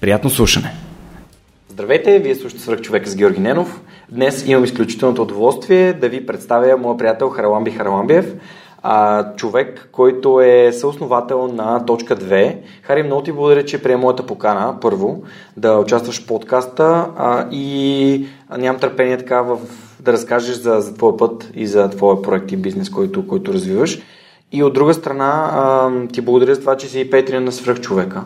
Приятно слушане! Здравейте, вие слушате Свърх човека с Георги Ненов. Днес имам изключителното удоволствие да ви представя моя приятел Хараламби Хараламбиев, човек, който е съосновател на Точка 2. Хари, много ти благодаря, че приема моята покана, първо, да участваш в подкаста а, и нямам търпение така в, да разкажеш за, за твоя път и за твоя проект и бизнес, който, който развиваш. И от друга страна, а, ти благодаря за това, че си петрия на свръхчовека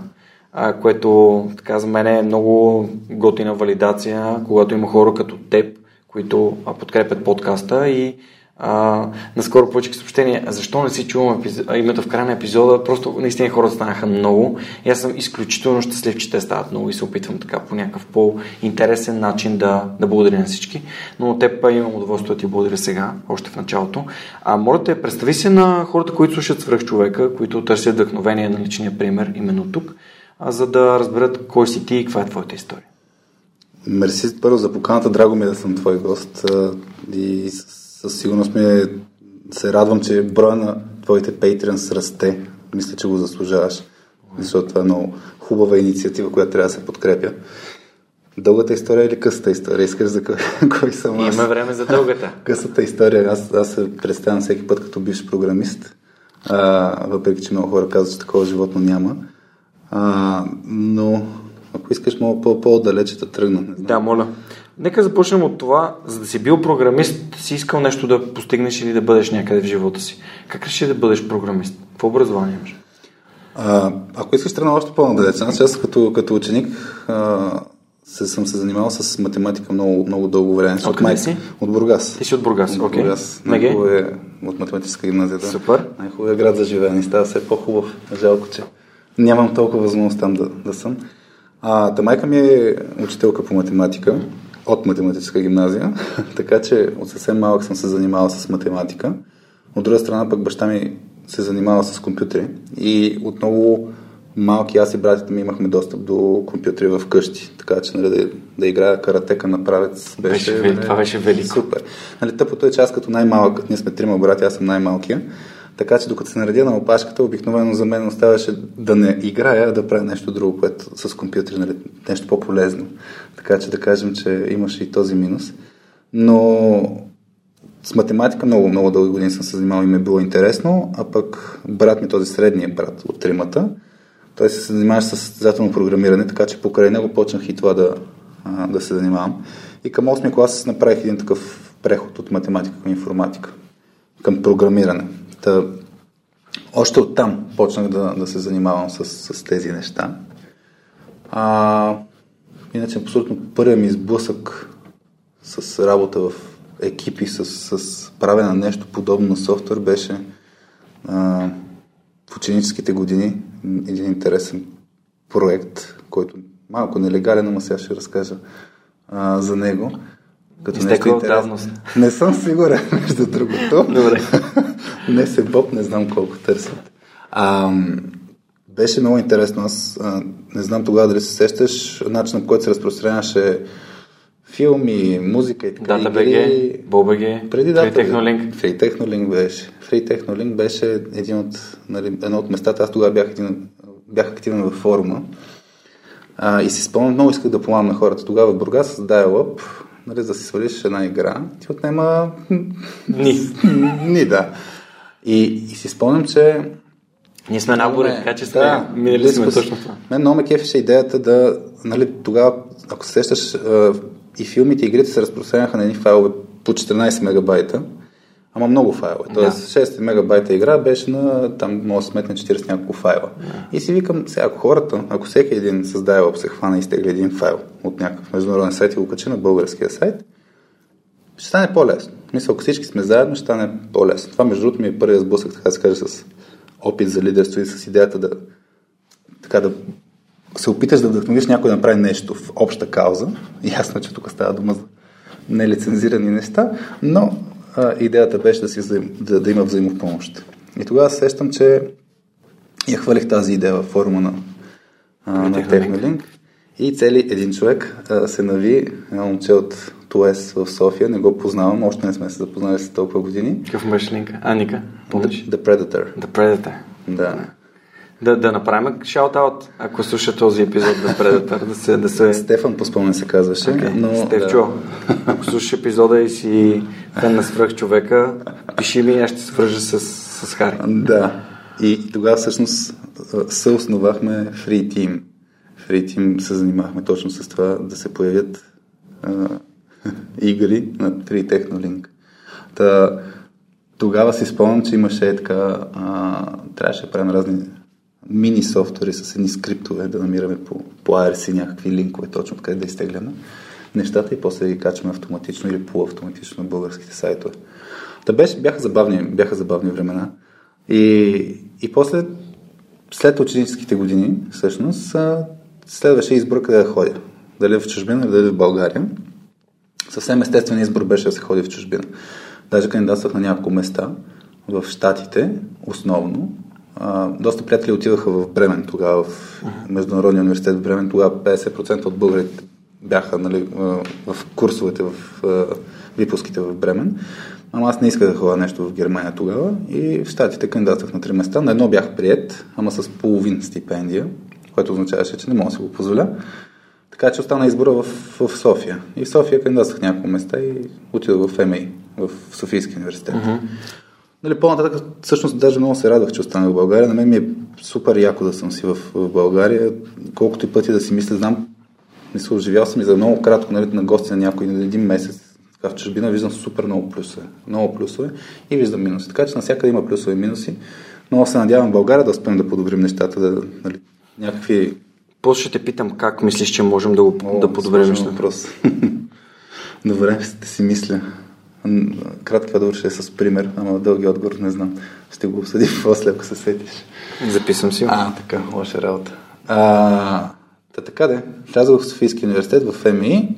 което така за мен е много готина валидация, когато има хора като теб, които подкрепят подкаста и а, наскоро получих съобщение, защо не си чувам името в края на епизода, просто наистина хората станаха много и аз съм изключително щастлив, че те стават много и се опитвам така по някакъв по-интересен начин да, да благодаря на всички. Но от теб имам удоволствие да ти благодаря сега, още в началото. А моля те, представи се на хората, които слушат свръх човека, които търсят вдъхновение на личния пример именно тук за да разберат кой си ти и каква е твоята история. Мерси първо за поканата, драго ми е да съм твой гост и със сигурност ми е, се радвам, че броя на твоите патреонс расте. Мисля, че го заслужаваш, защото това е много хубава инициатива, която трябва да се подкрепя. Дългата история или късата история? Искаш за кой, кой съм аз? Има време за дългата. късата история. Аз, аз се представям всеки път като бивш програмист, а, въпреки че много хора казват, че такова животно няма. А, но ако искаш мога по-далече да тръгна. Да, моля. Нека започнем от това, за да си бил програмист, си искал нещо да постигнеш или да бъдеш някъде в живота си. Как реши да бъдеш програмист? Какво образование имаш? А, ако искаш тръгна още по-надалече, аз като, като ученик а, се, съм се занимавал с математика много, много дълго време. От къде си? От Бургас. Ти си от Бургас, окей. Okay. Бургас. Най-хубаво е от математическа гимназия. Да. Супер. Най-хубавият град за живеене. Става все по-хубав. Жалко, че нямам толкова възможност там да, да съм. А, та майка ми е учителка по математика от математическа гимназия, така че от съвсем малък съм се занимавал с математика. От друга страна пък баща ми се занимава с компютри и отново малки аз и братите ми имахме достъп до компютри в къщи, така че нали, да, да играя каратека на правец беше, беше, нали, това беше велико. Супер. Нали, тъпото е, че аз като най-малък, ние сме трима брати, аз съм най-малкия, така че докато се наредя на опашката, обикновено за мен оставаше да не играя, а да правя нещо друго, което с компютър, нали, нещо по-полезно. Така че да кажем, че имаше и този минус. Но с математика много, много дълги години съм се занимавал и ми е било интересно, а пък брат ми, този средния брат от тримата, той се занимаваше с състезателно програмиране, така че покрай него почнах и това да, да се занимавам. И към 8 клас направих един такъв преход от математика към информатика, към програмиране. Та, още оттам почнах да, да се занимавам с, с тези неща. А, иначе, абсолютно първият ми сблъсък с работа в екипи, с, с правене на нещо подобно на софтуер беше а, в ученическите години един интересен проект, който малко нелегален, но сега ще разкажа а, за него. Като Изтекла от давност. Не съм сигурен, между другото. Добре. не се боб, не знам колко търсят. А, беше много интересно. Аз а, не знам тогава дали се сещаш, начинът по който се разпространяваше филми, музика и така. Дата игри. БГ, БОБГ, Преди дата. Технолинк. Free Technolink беше. Free Technolink беше един от, нали, едно от местата. Аз тогава бях, един, бях активен във форума. А, и си спомням, много исках да помагам на хората. Тогава в Бургас с Dial-Up, нали, за да си свалиш една игра, ти отнема Ни. ни, да. И, и си спомням, че Ние сме набори, така че сме, да, минали сме точно това. Мен много ме кефеше идеята да, нали, тогава, ако се сещаш, и филмите, и игрите се разпространяха на едни файлове по 14 мегабайта, ама много файлове. Тоест 6 мегабайта игра беше на, там може да сметне 40 няколко файла. И си викам, сега, ако хората, ако всеки един с dial се хвана и изтегли един файл от някакъв международен сайт и го качи на българския сайт, ще стане по-лесно. Мисля, ако всички сме заедно, ще стане по-лесно. Това, между другото, ми е първият сблъсък, така да се каже, с опит за лидерство и с идеята да, така да се опиташ да вдъхновиш някой да направи нещо в обща кауза. Ясно, че тук става дума за нелицензирани неща, но а, идеята беше да, си да, да има взаимопомощ. И тогава се сещам, че я хвалих тази идея във форума на, а, на. Technolink и цели един човек а, се нави, едно момче от ТУЕС в София, не го познавам, още не сме се запознали с толкова години. Какъв имаш линк? Аника, помниш? The, The Predator. The Predator. Да. Да, да направим шаут-аут, ако слуша този епизод на Predator, да се... Да се... Стефан по се казваше, Okay. но... Стевчо, ако слушаш епизода и си фен на свръх човека, пиши ми и аз ще се свържа с, с Хари. Да. И тогава всъщност съосновахме Free Team. Free Team се занимахме точно с това да се появят а, игри на Free Technolink. Та, тогава си спомням, че имаше така, а, трябваше да правим разни мини софтуери с едни скриптове, да намираме по, по IRC някакви линкове, точно къде да изтегляме нещата и после ги качваме автоматично или полуавтоматично на българските сайтове. Та беше, бяха, забавни, бяха забавни времена. И, и после, след ученическите години, всъщност, следваше избор къде да ходя. Дали в чужбина, дали в България. Съвсем естествен избор беше да се ходи в чужбина. Даже кандидатствах на няколко места в Штатите, основно. А, доста приятели отиваха в Бремен тогава, в Международния университет в Бремен. Тогава 50% от българите бяха нали, в курсовете, в випуските в Бремен. Ама аз не исках да ходя нещо в Германия тогава и в Штатите кандидатствах на три места. На едно бях прият, ама с половин стипендия, което означаваше, че не мога да си го позволя. Така че остана избора в, в София. И в София кандидатствах няколко места и отидох в МА, в Софийския университет. Mm-hmm. Нали, по-нататък, всъщност, даже много се радвах, че останах в България. На мен ми е супер яко да съм си в, в България. Колкото и пъти да си мисля, знам, мисля, оживял съм и за много кратко, нали, на гости на някой на един месец така в чужбина, виждам супер много плюсове. Много плюсове и виждам минуси. Така че навсякъде има плюсове и минуси. Много се надявам в България да успеем да подобрим нещата, да, нали, някакви После ще те питам как мислиш, че можем да, го, О, да подобрим нещата. Добре, ще си мисля. Краткият отговор ще е с пример, ама дълги отговор не знам. Ще го обсъдим после, ако се сетиш. Записвам си. А, така, лоша работа. А, та така де. Влязох в Софийския университет в МИ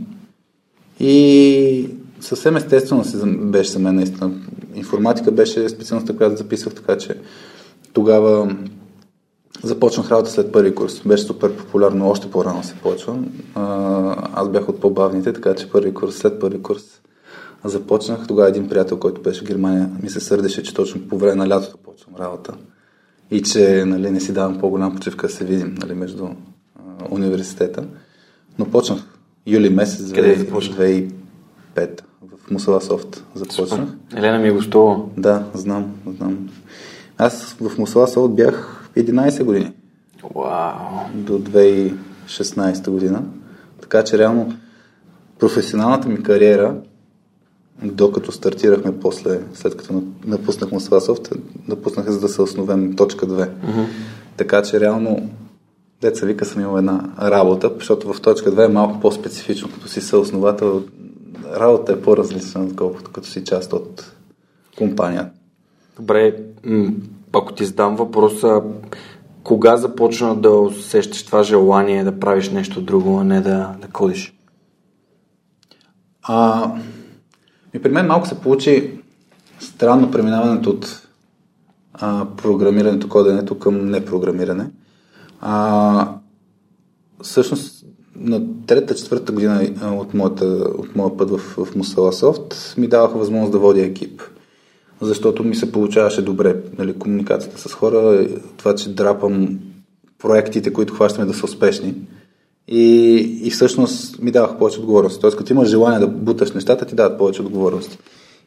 и съвсем естествено беше за мен наистина. Информатика беше специалността, която записвах, така че тогава започнах работа след първи курс. Беше супер популярно, още по-рано се почва. Аз бях от по-бавните, така че първи курс, след първи курс започнах. Тогава един приятел, който беше в Германия, ми се сърдеше, че точно по време на лятото почвам работа. И че нали, не си давам по-голям почивка да се видим нали, между а, университета. Но почнах юли месец Къде 2000 започна? 2005 в Мусала Софт започнах. Елена ми е гостувала. Да, знам, знам. Аз в Мусала Софт бях 11 години Вау. до 2016 година. Така че реално професионалната ми кариера, докато стартирахме после, след като напуснах Мосвасофт, напуснах за да се основем точка 2. Mm-hmm. Така че реално деца вика съм имал една работа, защото в точка 2 е малко по-специфично, като си съосновател. Работа е по-различна, отколкото като си част от компанията. Добре, ако ти задам въпроса, кога започна да усещаш това желание да правиш нещо друго, а не да, да кодиш? А, и при мен малко се получи странно преминаването от а, програмирането, коденето към непрограмиране. А, всъщност, на трета, четвърта година от, моята, от моя път в, в Musala Soft ми даваха възможност да водя екип. Защото ми се получаваше добре нали, комуникацията с хора, това, че драпам проектите, които хващаме да са успешни. И, и всъщност ми давах повече отговорности. Тоест, като имаш желание да буташ нещата, ти дават повече отговорности.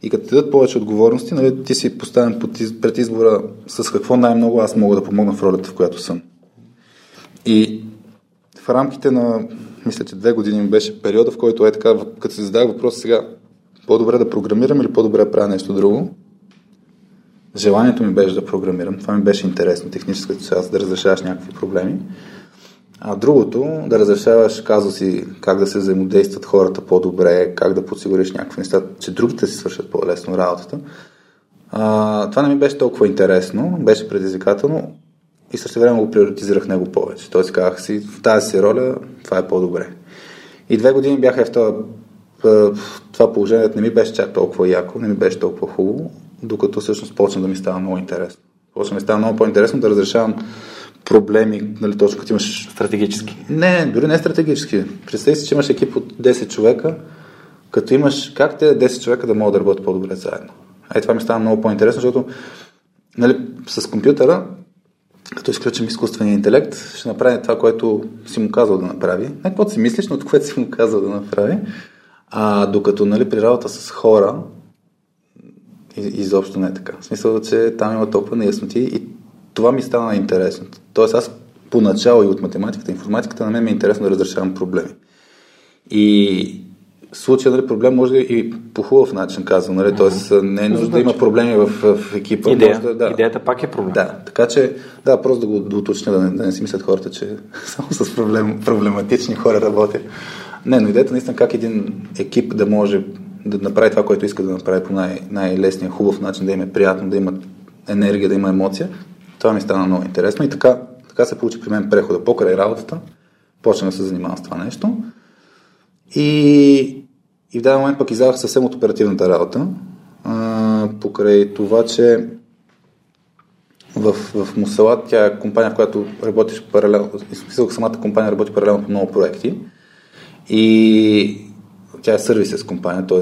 И като ти дадат повече отговорности, нали, ти си поставен пред избора с какво най-много аз мога да помогна в ролята, в която съм. И в рамките на, мисля, че две години беше периода, в който е така, като се задах въпрос сега, по-добре да програмирам или по-добре да правя нещо друго, желанието ми беше да програмирам. Това ми беше интересно, техническата част, да разрешаваш някакви проблеми. А другото, да разрешаваш казуси, как да се взаимодействат хората по-добре, как да подсигуриш някакви неща, че другите си свършат по-лесно работата. А, това не ми беше толкова интересно, беше предизвикателно и също време го приоритизирах него повече. Тоест казах си, в тази си роля това е по-добре. И две години бяха в това, в това положение, не ми беше чак толкова яко, не ми беше толкова хубаво, докато всъщност почна да ми става много интересно. Почна да ми става много по-интересно да разрешавам проблеми, нали, точно като имаш... Стратегически? Не, дори не стратегически. Представи си, че имаш екип от 10 човека, като имаш как те 10 човека да могат да работят по-добре заедно. Е, това ми става много по-интересно, защото нали, с компютъра, като изключим изкуствения интелект, ще направи това, което си му казал да направи. Не каквото си мислиш, но от което си му казал да направи. А докато нали, при работа с хора, изобщо не е така. В смисъл, че там има толкова неясноти и това ми стана интересно. Тоест аз поначало и от математиката и информатиката на мен ми е интересно да разрешавам проблеми. И случая нали, проблем може да и по хубав начин казвам, нали? т.е. не е нужда да има проблеми в, в екипа. Идея. Може да, да. Идеята пак е проблем. Да, така че, да, просто да го да уточня, да не, да не си мислят хората, че само с проблем, проблематични хора работя. Не, но идеята наистина как един екип да може да направи това, което иска да направи по най- най-лесния, хубав начин, да им е приятно, да имат енергия, да има емоция, това ми стана много интересно и така, така се получи при мен прехода покрай работата. Почна да се занимавам с това нещо. И, и в даден момент пък издавах съвсем от оперативната работа. А, покрай това, че в, в Мусала, тя е компания, в която работиш паралелно, смисъл самата компания работи паралелно по много проекти. И тя е сервисес компания, т.е.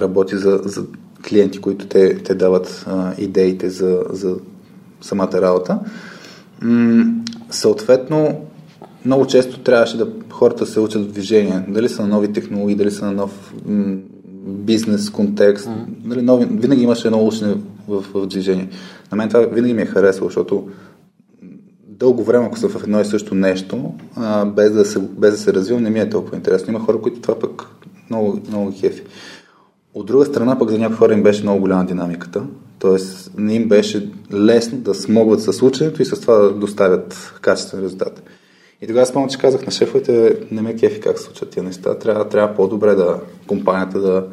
работи за, за клиенти, които те, те дават а, идеите за, за самата работа. М- съответно, много често трябваше да хората се учат в движение. Дали са на нови технологии, дали са на нов м- бизнес контекст. Mm-hmm. Дали нови, винаги имаше едно учене в, в движение. На мен това винаги ми е харесало, защото дълго време, ако са в едно и също нещо, а, без, да се, без да се развивам, не ми е толкова интересно. Има хора, които това пък много, много хефи. От друга страна, пък за някои хора им беше много голяма динамиката. Тоест, не им беше лесно да смогват с ученето и с това да доставят качествен резултат. И тогава спомням, че казах на шефовете, не ме кефи как се случват тия неща. Трябва, трябва по-добре да компанията да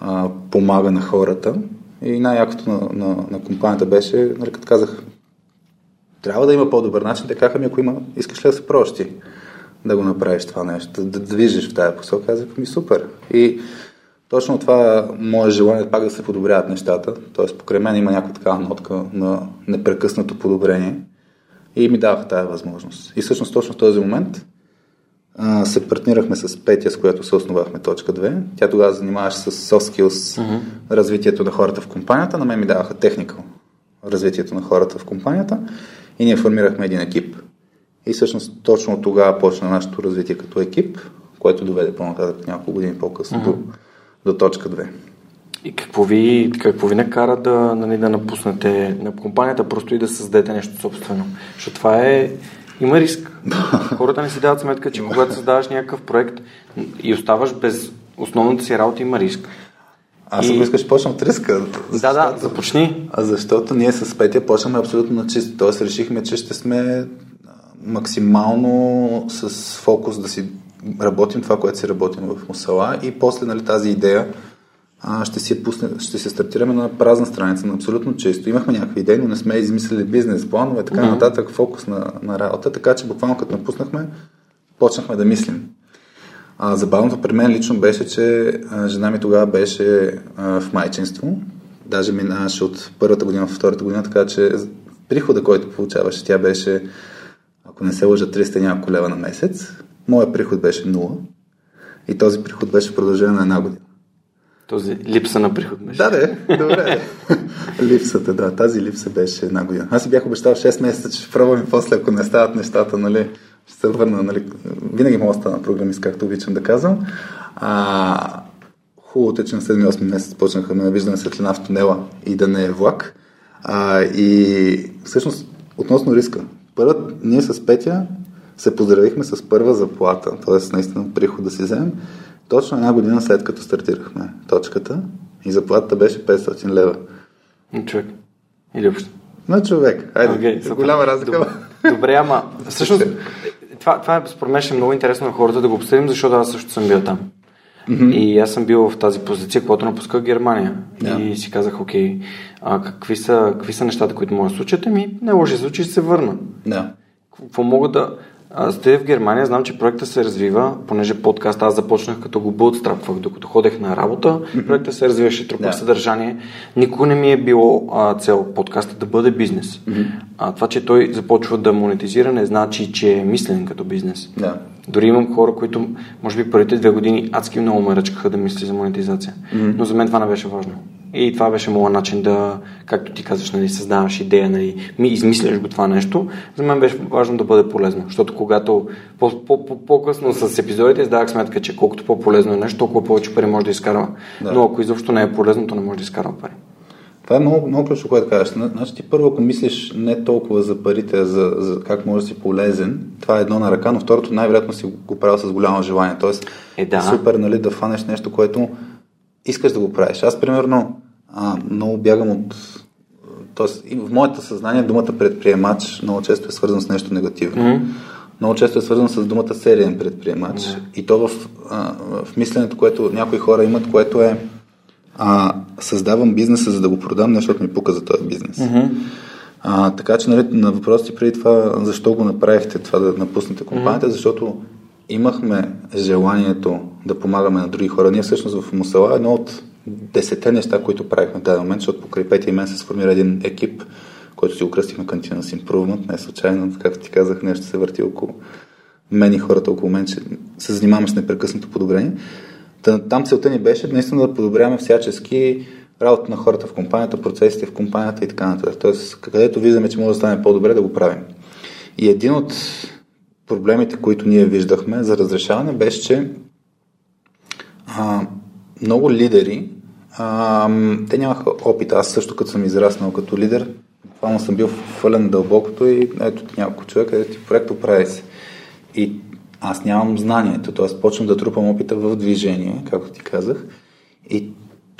а, помага на хората. И най-якото на, на, на компанията беше, нали, като казах, трябва да има по-добър начин. Казаха ми, ако има, искаш ли да се прощи да го направиш това нещо, да движиш в тази посока. Казах ми, супер. И точно това мое желание пак да се подобряват нещата. Тоест, покрай мен има някаква такава нотка на непрекъснато подобрение. И ми даваха тази възможност. И всъщност точно в този момент а, се партнирахме с Петя, с която се основахме точка 2. Тя тогава занимаваше с soft skills, uh-huh. развитието на хората в компанията. На мен ми даваха техника развитието на хората в компанията. И ние формирахме един екип. И всъщност точно тогава почна нашето развитие като екип, което доведе по-нататък няколко години по-късно uh-huh. До, точка 2. И какво ви, какво ви накара да, нали, да напуснете на компанията, просто и да създадете нещо собствено? Защото това е... Има риск. Хората не си дават сметка, че когато създаваш някакъв проект и оставаш без основната си работа, има риск. Аз и... искаш почнем от риска. Да, да, започни. А защото ние с Петя почнахме абсолютно на чисто. Тоест решихме, че ще сме максимално с фокус да си работим това, което си работим в Мусала и после нали, тази идея а, ще, си пусне, ще се стартираме на празна страница, на абсолютно често. Имахме някакви идеи, но не сме измислили бизнес планове, така mm-hmm. нататък, фокус на, на работа, така че буквално като напуснахме, почнахме да мислим. А, забавното при мен лично беше, че а, жена ми тогава беше а, в майчинство, даже минаваше от първата година в втората година, така че прихода, който получаваше, тя беше, ако не се лъжа, 300 няколко лева на месец, моят приход беше нула и този приход беше продължен на една година. Този липса на приход беше. Да, да, добре. Липсата, да, тази липса беше една година. Аз си бях обещал 6 месеца, че пробвам и после, ако не стават нещата, нали, ще се върна, нали, винаги мога да стана програмист, както обичам да казвам. А, хубавото е, че на 7-8 месец почнаха да виждаме светлина в тунела и да не е влак. А, и всъщност, относно риска, първът, ние с Петя се поздравихме с първа заплата, т.е. наистина приход да си вземем, точно една година след като стартирахме точката и заплатата беше 500 лева. На човек. Или общо. На човек. Айде, okay, голяма разлика. Добре, добре ама всъщност това, това е според мен ще е много интересно на хората да го обсъдим, защото аз също съм бил там. Mm-hmm. И аз съм бил в тази позиция, когато напусках Германия. Yeah. И си казах, окей, а какви са, какви са нещата, които могат да случат? Ами, не лоши случаи ще се върна. Yeah. Какво мога да... Аз сте в Германия, знам, че проектът се развива, понеже подкаст аз започнах като го бълтстрапвах, докато ходех на работа, проектът се развиваше, трупах yeah. съдържание. Никога не ми е било а, цел подкаста да бъде бизнес. Mm-hmm. А, това, че той започва да монетизира, не значи, че е мислен като бизнес. Yeah. Дори имам хора, които, може би, първите две години адски много ме ръчкаха да мисли за монетизация. Mm-hmm. Но за мен това не беше важно. И това беше моят начин да, както ти казваш, нали, създаваш идея, нали, ми измисляш го това нещо. За мен беше важно да бъде полезно, защото когато по-късно с епизодите издавах сметка, че колкото по-полезно е нещо, толкова повече пари може да изкарва. Да. Но ако изобщо не е полезно, то не може да изкарва пари. Това е много, много ключово, което кажеш. Значи ти първо, ако мислиш не толкова за парите, а за, за как можеш да си полезен, това е едно на ръка, но второто най-вероятно си го правил с голямо желание. Тоест, е, да. супер нали, да фанеш нещо, което искаш да го правиш. Аз, примерно, а, много бягам от... Тоест, в моето съзнание думата предприемач много често е свързан с нещо негативно. Mm-hmm. Много често е свързан с думата сериен предприемач. Mm-hmm. И то в, а, в мисленето, което някои хора имат, което е а, създавам бизнеса, за да го продам, защото ми пука за този бизнес. Mm-hmm. А, така че нали, на въпросите преди това, защо го направихте това да напуснете компанията, mm-hmm. защото имахме желанието да помагаме на други хора. Ние всъщност в Мусала едно от десете неща, които правихме в този момент, защото покрай петия мен се сформира един екип, който си кантина с Improvement. Не случайно, както ти казах, нещо се върти около мен и хората около мен, че се занимаваме с непрекъснато подобрение. Там целта ни беше наистина да подобряваме всячески работа на хората в компанията, процесите в компанията и така нататък. Тоест, където виждаме, че може да стане по-добре, да го правим. И един от проблемите, които ние виждахме за разрешаване, беше, че а, много лидери, а, те нямаха опит. Аз също като съм израснал като лидер, буквално съм бил фълен дълбокото и ето няколко човека, ето ти проект оправи се. И аз нямам знанието, т.е. почвам да трупам опита в движение, както ти казах. И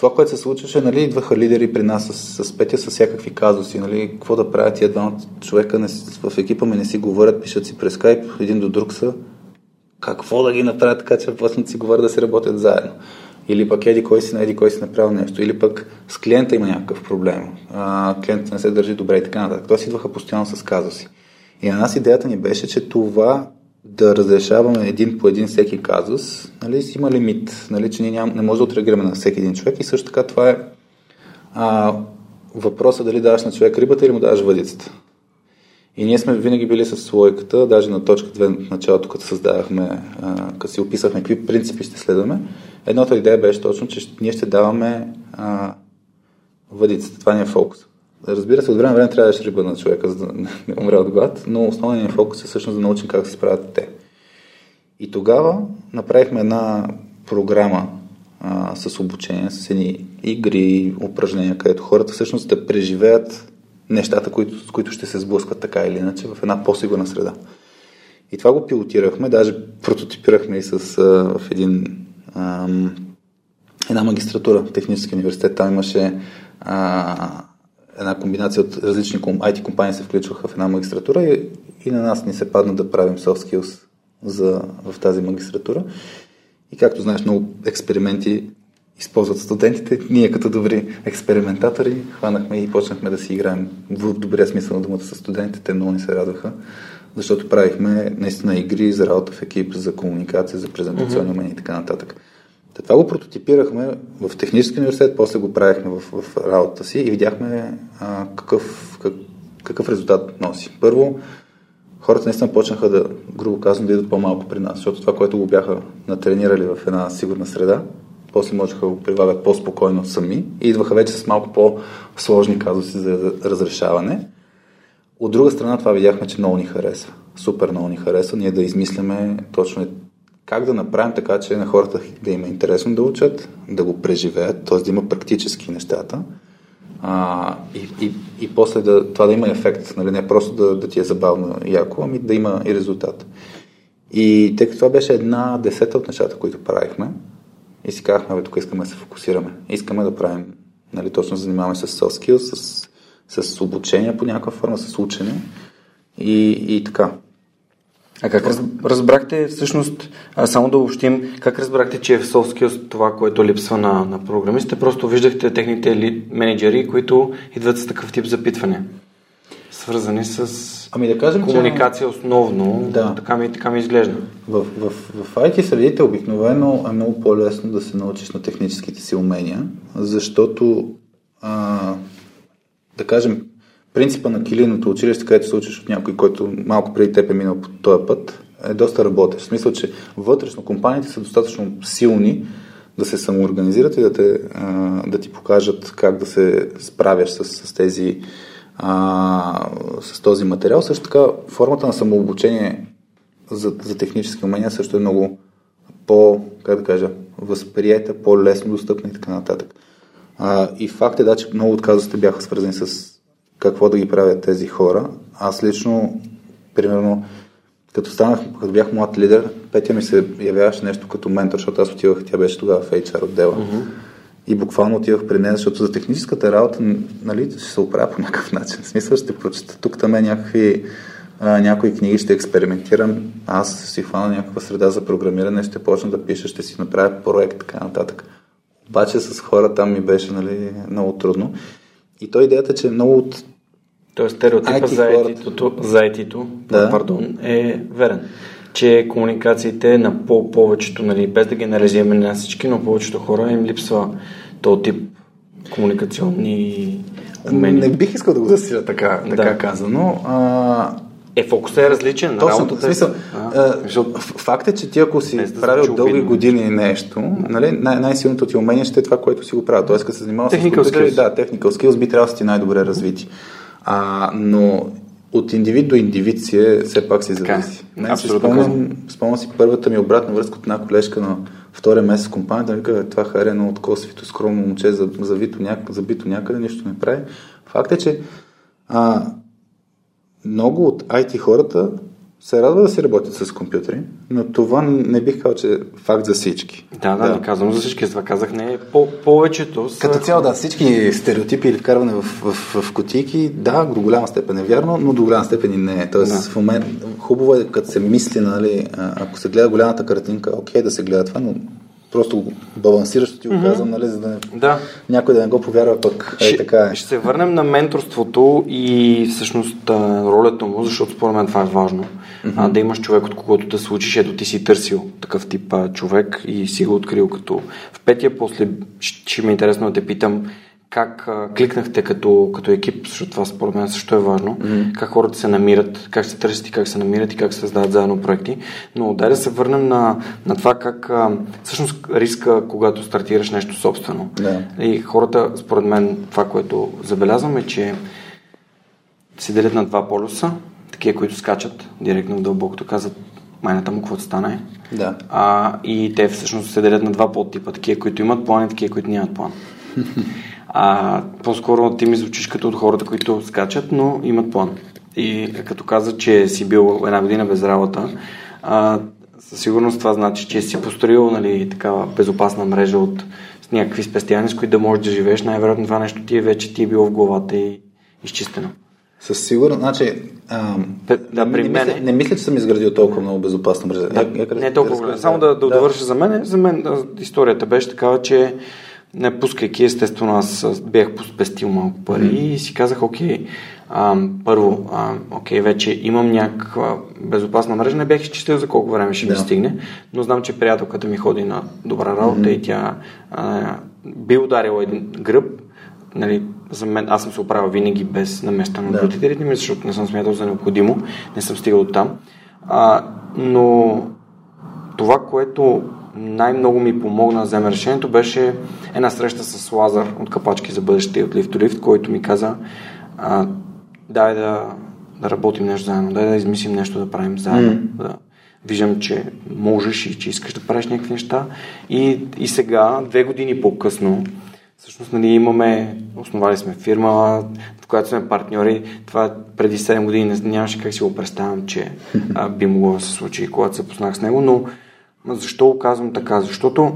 това, което се случваше, нали, идваха лидери при нас с, с Петя с всякакви казуси, нали, какво да правят тия двамата човека не, в екипа ми не си говорят, пишат си през скайп, един до друг са, какво да ги направят така, че после си говорят да си работят заедно. Или пък еди кой си, еди кой си направил нещо. Или пък с клиента има някакъв проблем. А, клиентът не се държи добре и така нататък. Тоест идваха постоянно с казуси. И на нас идеята ни беше, че това да разрешаваме един по един всеки казус, нали, си има лимит, нали, че ние ням, не може да отреагираме на всеки един човек и също така това е а, въпроса дали даваш на човек рибата или му даваш въдицата. И ние сме винаги били с логиката, даже на точка 2 в началото, като създавахме, а, като си описахме какви принципи ще следваме, едната идея беше точно, че ние ще даваме а, въдицата. Това ни е фокус. Разбира се, от време време трябва да риба на човека, за да не умре от глад, но основният ни фокус е всъщност да научим как се справят те. И тогава направихме една програма а, с обучение, с едни игри, упражнения, където хората всъщност да преживеят нещата, които, с които ще се сблъскват така или иначе в една по-сигурна среда. И това го пилотирахме, даже прототипирахме и с, а, в един, а, една магистратура в Техническия университет. Там имаше а, една комбинация от различни IT компании се включваха в една магистратура и, и на нас ни се падна да правим soft skills за, в тази магистратура. И както знаеш, много експерименти използват студентите. Ние като добри експериментатори хванахме и почнахме да си играем в добрия смисъл на думата с студентите. Те много ни се радваха, защото правихме наистина игри за работа в екип, за комуникация, за презентационни умения mm-hmm. и така нататък. Това го прототипирахме в Технически университет, после го правихме в, в работата си и видяхме а, какъв, как, какъв резултат носи. Първо, хората наистина почнаха да, грубо казвам, да идват по-малко при нас, защото това, което го бяха натренирали в една сигурна среда, после можеха да го прилагат по-спокойно сами и идваха вече с малко по-сложни казуси за разрешаване. От друга страна това видяхме, че много ни харесва. Супер много ни харесва. Ние да измисляме точно как да направим така, че на хората да им е интересно да учат, да го преживеят, т.е. да има практически нещата а, и, и, и после да, това да има ефект, нали? не просто да, да ти е забавно и яко, ами да има и резултат. И тъй като това беше една десета от нещата, които правихме, и си казахме, бе, тук искаме да се фокусираме. Искаме да правим, нали, точно занимаваме с soft skills, с, с обучение по някаква форма, с учене и, и така. А как раз, разбрахте всъщност, а само да общим, как разбрахте, че е в soft skills това, което липсва на, на програмистите? Просто виждахте техните ли, менеджери, които идват с такъв тип запитване, свързани с Ами да кажем, комуникация че... основно, да. така, ми, така ми изглежда. В, в, в IT средите обикновено е много по-лесно да се научиш на техническите си умения, защото а, да кажем, принципа на килийното училище, където се учиш от някой, който малко преди теб е минал по този път, е доста работещ. В смисъл, че вътрешно компаниите са достатъчно силни да се самоорганизират и да, те, да ти покажат как да се справяш с, с тези а, с този материал. Също така, формата на самообучение за, за технически умения също е много по, как да кажа, възприета, по-лесно достъпна и така нататък. А, и факт е, да, че много от казусите бяха свързани с какво да ги правят тези хора. Аз лично, примерно, като станах, като бях млад лидер, Петя ми се явяваше нещо като ментор, защото аз отивах, тя беше тогава в HR отдела. Uh-huh. И буквално отивах при нея, защото за техническата работа нали, ще се оправя по някакъв начин. В смисъл ще прочета тук там е някакви а, някои книги, ще експериментирам, аз си хвана някаква среда за програмиране, ще почна да пиша, ще си направя проект, така нататък. Обаче с хора там ми беше нали, много трудно. И то идеята, че много от Тоест стереотипа за IT-то, за IT-то да. пардон, е верен. Че комуникациите на по- повечето, нали, без да генерализираме на всички, но повечето хора им липсва този тип комуникационни умения. Не бих искал да го засиля така, така да. казано. А, е, фокусът е различен. Точно, работата смисъл, е... факт е, че ти ако си да правил дълги обидно. години нещо, нали, най- най-силното ти умение ще е това, което си го правил. Тоест, като се занимава с компютъри, да, technical skills би трябвало да си най-добре развити. А, но от индивид до индивид си е, все пак си зависи. Си спомням, спомням си първата ми обратна връзка от една колежка на втория месец в компанията, вика, това харе едно от свито скромно момче, завито няк... забито някъде, нищо не прави. Факт е, че а, много от IT хората се радва да си работят с компютри, но това не бих казал, че е факт за всички. Да, да, да. не казвам за всички, това казах не. По- повечето са... Като цяло, да, всички стереотипи или вкарване в, в, в, в кутийки, да, до голяма степен е вярно, но до голяма степен и не е. Тоест, да. в момент, хубаво е, като се мисли, нали, ако се гледа голямата картинка, окей да се гледа това, но просто балансиращо ти го mm-hmm. казвам, нали, за да, не, да някой да не го повярва пък. Е, ще, така е. ще се върнем на менторството и всъщност ролята му, защото според мен това е важно. Mm-hmm. А, да имаш човек, от когото да се учиш. Ето ти си търсил такъв тип а, човек и си го открил като в петия. После ще, ще ми е интересно да те питам как а, кликнахте като, като екип, защото това според мен също е важно, mm-hmm. как хората се намират, как се търсят и как се намират и как се създават заедно проекти. Но дай да се върнем на, на това как а, всъщност риска, когато стартираш нещо собствено. Yeah. И хората, според мен, това, което забелязвам е, че се делят на два полюса, такива, които скачат директно в дълбокото, казват майната му, какво стане. Да. А, и те всъщност се делят на два подтипа, такива, които имат план и такива, които нямат план. А, по-скоро ти ми звучиш като от хората, които скачат, но имат план. И като каза, че си бил една година без работа, а, със сигурност това значи, че си построил нали, такава безопасна мрежа от с някакви спестявания, с които да можеш да живееш. Най-вероятно това нещо ти е вече ти е било в главата и изчистено. Със сигурност, значи, а, да, при не, мен... мисля, не мисля, че съм изградил толкова много безопасна мрежа. Да, я, я, не е толкова. Само да, да, да довърша за мен. За мен историята беше такава, че не пускайки, естествено, аз бях поспестил малко пари mm-hmm. и си казах, окей, а, първо, а, окей, вече имам някаква безопасна мрежа, не бях изчистил за колко време ще да. ми стигне, но знам, че приятелката ми ходи на добра работа mm-hmm. и тя а, би ударила един гръб, нали, за мен, аз съм се оправил винаги без наместа на да. другите ритми, защото не съм смятал за необходимо, не съм стигал до там. А, но това, което най-много ми помогна да взема решението, беше една среща с Лазар от Капачки за бъдеще от Lift to Lift, който ми каза а, дай да, да работим нещо заедно, дай да измислим нещо да правим заедно. Mm. Да. Виждам, че можеш и че искаш да правиш някакви неща. И, и сега, две години по-късно, всъщност нали, имаме, основали сме фирма, в която сме партньори. Това преди 7 години нямаше как си го представям, че а, би могло да се случи, когато се познах с него, но защо го казвам така? Защото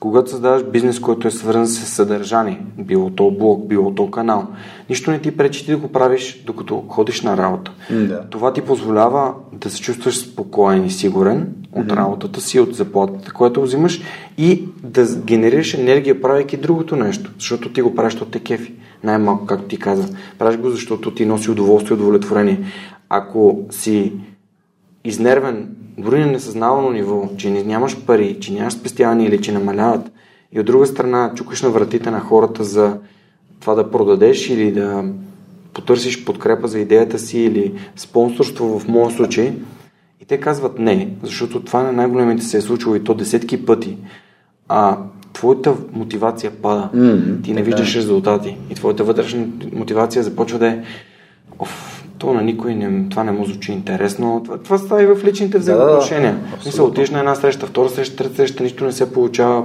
когато създаваш бизнес, който е свързан с съдържание, било то блог, било то канал, нищо не ти пречи ти да го правиш докато ходиш на работа. Да. Това ти позволява да се чувстваш спокоен и сигурен от mm-hmm. работата си, от заплатата, която взимаш и да генерираш енергия, правейки другото нещо, защото ти го правиш, защото те кефи. Най-малко, както ти каза. Правиш го, защото ти носи удоволствие и удовлетворение. Ако си изнервен дори на несъзнавано ниво, че нямаш пари, че нямаш спестявания или че намаляват, и от друга страна чукаш на вратите на хората за това да продадеш или да потърсиш подкрепа за идеята си или спонсорство в моят случай, и те казват не, защото това на най-големите се е случило и то десетки пъти, а твоята мотивация пада. Mm-hmm, Ти не виждаш е. резултати. И твоята вътрешна мотивация започва да е оф, то на никой не, това не му звучи интересно. Това, това става и в личните взаимоотношения. Да, да, Мисля, отиш на една среща, втора среща, трета среща, нищо не се получава.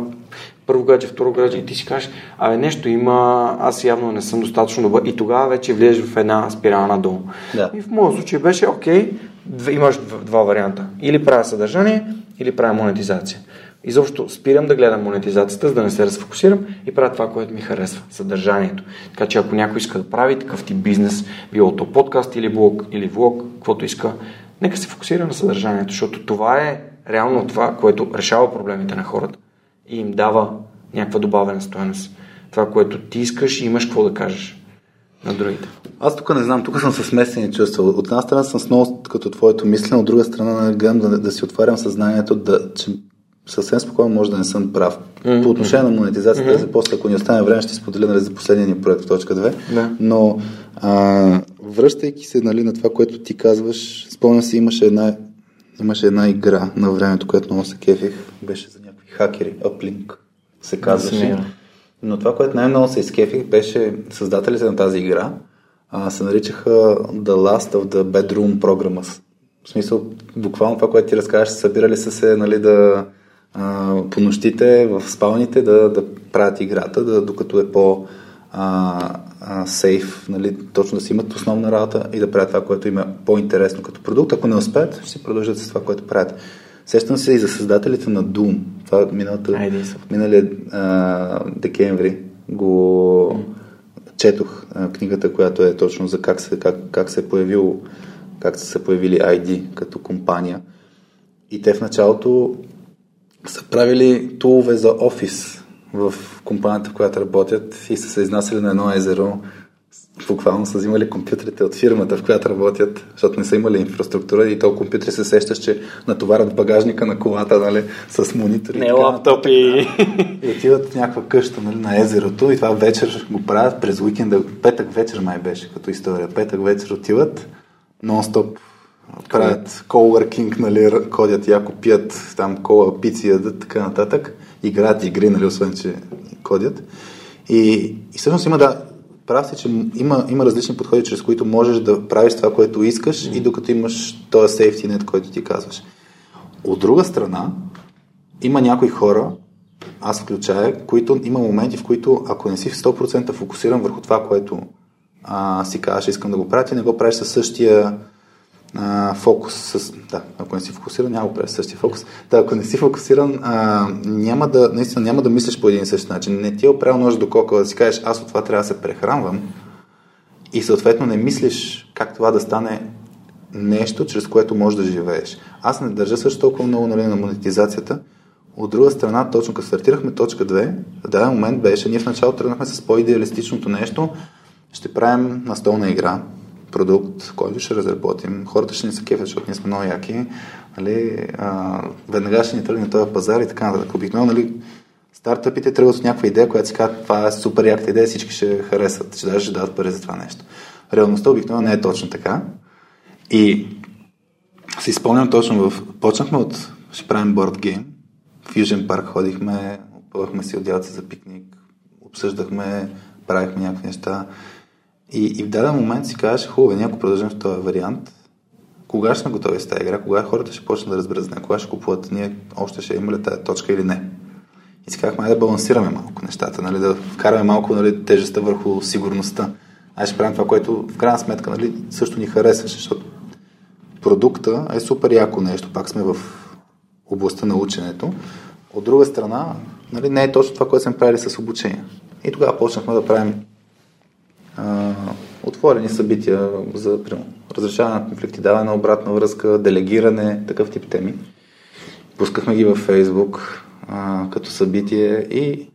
Първо гадже, второ гадже и ти си кажеш, абе нещо има, аз явно не съм достатъчно добър и тогава вече влезеш в една спирала надолу. Да. И в моят случай беше, окей, имаш два варианта. Или правя съдържание, или правя монетизация. Изобщо спирам да гледам монетизацията, за да не се разфокусирам и правя това, което ми харесва съдържанието. Така че ако някой иска да прави такъв тип бизнес, било то подкаст или блог, или влог, каквото иска, нека се фокусира на съдържанието, защото това е реално това, което решава проблемите на хората и им дава някаква добавена стоеност. Това, което ти искаш и имаш какво да кажеш на другите. Аз тук не знам, тук съм със смесени чувства. От една страна съм с много като твоето мислене, от друга страна гледам да, да си отварям съзнанието, да, че съвсем спокойно може да не съм прав. Mm-hmm. По отношение на монетизацията, mm-hmm. после ако ни остане време, ще споделя нали, за последния ни проект в точка 2. Yeah. Но а, връщайки се нали, на това, което ти казваш, спомням си, имаше една, имаше една игра на времето, която много се кефих. Беше за някакви хакери, Uplink се казваше. Yeah. Но това, което най-много се изкефих, беше създателите на тази игра а, се наричаха The Last of the Bedroom Programmers. В смисъл, буквално това, което ти разказваш, събирали са се нали, да а, по нощите в спалните да, да правят играта, да, докато е по а, а, сейф, нали, точно да си имат основна работа и да правят това, което им е по-интересно като продукт. Ако не успеят, ще си продължат с това, което правят. Сещам се и за създателите на Doom. Това миналата, миналия а, декември го четох а, книгата, която е точно за как се, как, как се е появил как са се появили ID като компания. И те в началото са правили тулове за офис в компанията, в която работят и са се изнасяли на едно езеро. Буквално са взимали компютрите от фирмата, в която работят, защото не са имали инфраструктура и то компютри се сещаш, че натоварят багажника на колата, нали, с монитори. Не лаптопи. И отиват в някаква къща нали, на езерото и това вечер го правят през уикенда. Петък вечер май беше като история. Петък вечер отиват, нон-стоп правят коуъркинг, нали, ходят яко, пият там кола, пици, ядат, така нататък. Играят игри, нали, освен, че кодят. И, и всъщност има да, прав си, че има, има различни подходи, чрез които можеш да правиш това, което искаш mm. и докато имаш този safety net, който ти казваш. От друга страна, има някои хора, аз включая, които има моменти, в които ако не си в 100% фокусиран върху това, което а, си казваш, искам да го правя, ти не го правиш със същия а, фокус. С, да, ако не си фокусиран, няма правиш същия фокус. Да, ако не си фокусиран, а, няма да, наистина няма да мислиш по един и същи начин. Не ти е опрял нож до кока да си кажеш, аз от това трябва да се прехранвам и съответно не мислиш как това да стане нещо, чрез което можеш да живееш. Аз не държа също толкова много нали, на монетизацията. От друга страна, точно като стартирахме точка 2, в даден момент беше, ние в началото тръгнахме с по-идеалистичното нещо, ще правим настолна игра, продукт, който ще разработим. Хората ще ни са кефят, защото ние сме много яки. Нали, а, веднага ще ни тръгне този пазар и така нататък. Обикновено нали, стартъпите тръгват от някаква идея, която си казват, това е супер яката идея, всички ще харесат, че даже ще дадат пари за това нещо. Реалността обикновено не е точно така. И си спомням точно в... Почнахме от... Ще правим борд гейм. В Южен парк ходихме, опъвахме си отделци за пикник, обсъждахме, правихме някакви неща. И, и в даден момент си казваш, хубаво, ние ако продължим в този вариант, кога ще сме готови с тази игра, кога хората ще почнат да разберат за кога ще купуват, ние още ще имаме ли тази точка или не. И си казахме, да балансираме малко нещата, нали, да вкараме малко нали, тежестта върху сигурността. Аз ще правим това, което в крайна сметка нали, също ни харесваше, защото продукта е супер яко нещо, пак сме в областта на ученето. От друга страна, нали, не е точно това, което сме правили с обучение. И тогава почнахме да правим отворени събития за примерно, разрешаване на конфликти, даване на обратна връзка, делегиране, такъв тип теми. Пускахме ги във Фейсбук а, като събитие и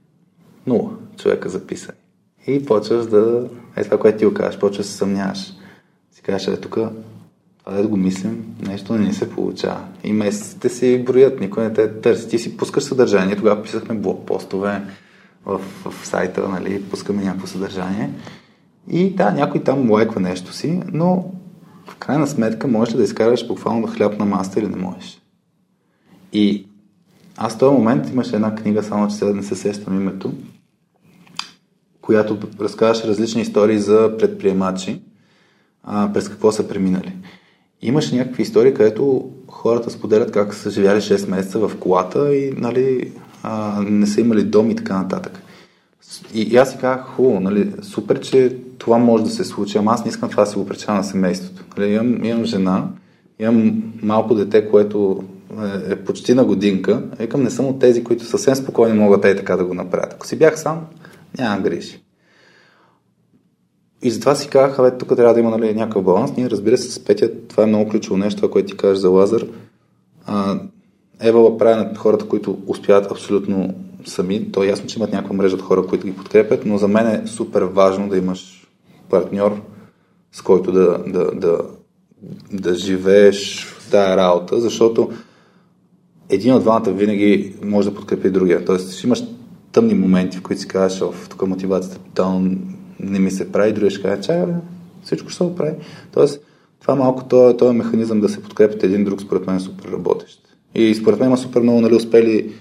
нула човека записани. И почваш да... Е това, което ти го кажеш, почваш да се съмняваш. Си кажеш, е тук това да го мислим, нещо не се получава. И месеците си броят, никой не те търси. Ти си пускаш съдържание, тогава писахме блокпостове в, в сайта, нали, пускаме някакво съдържание. И да, някой там лайква нещо си, но в крайна сметка можеш да изкараш буквално хляб на маста или не можеш. И аз в този момент имаше една книга, само че сега не се сещам името, която разказваше различни истории за предприемачи, а, през какво са преминали. Имаше някакви истории, където хората споделят как са живяли 6 месеца в колата и нали, а, не са имали дом и така нататък. И, и аз си казах, хубаво, нали, супер, че това може да се случи, ама аз не искам това да се го преча на семейството. Нали, имам, имам жена, имам малко дете, което е, е почти на годинка. Викам, не съм от тези, които съвсем спокойно могат и така да го направят. Ако си бях сам, нямам грижи. И затова си казах, бе, тук трябва да има нали, някакъв баланс. Ние, разбира се, с Петя, това е много ключово нещо, това, което ти кажеш за Лазар. А, Евала прави на хората, които успяват абсолютно сами. То е ясно, че имат някаква мрежа от хора, които ги подкрепят, но за мен е супер важно да имаш партньор, с който да, да, да, да живееш в тая работа, защото един от двамата винаги може да подкрепи другия. Тоест, ще имаш тъмни моменти, в които си казваш, тук мотивацията тотално не ми се прави, другия ще каже, чай, всичко ще се оправи. Тоест, това малко, този, този механизъм да се подкрепят един друг, според мен е супер работещ. И според мен има супер много нали, успели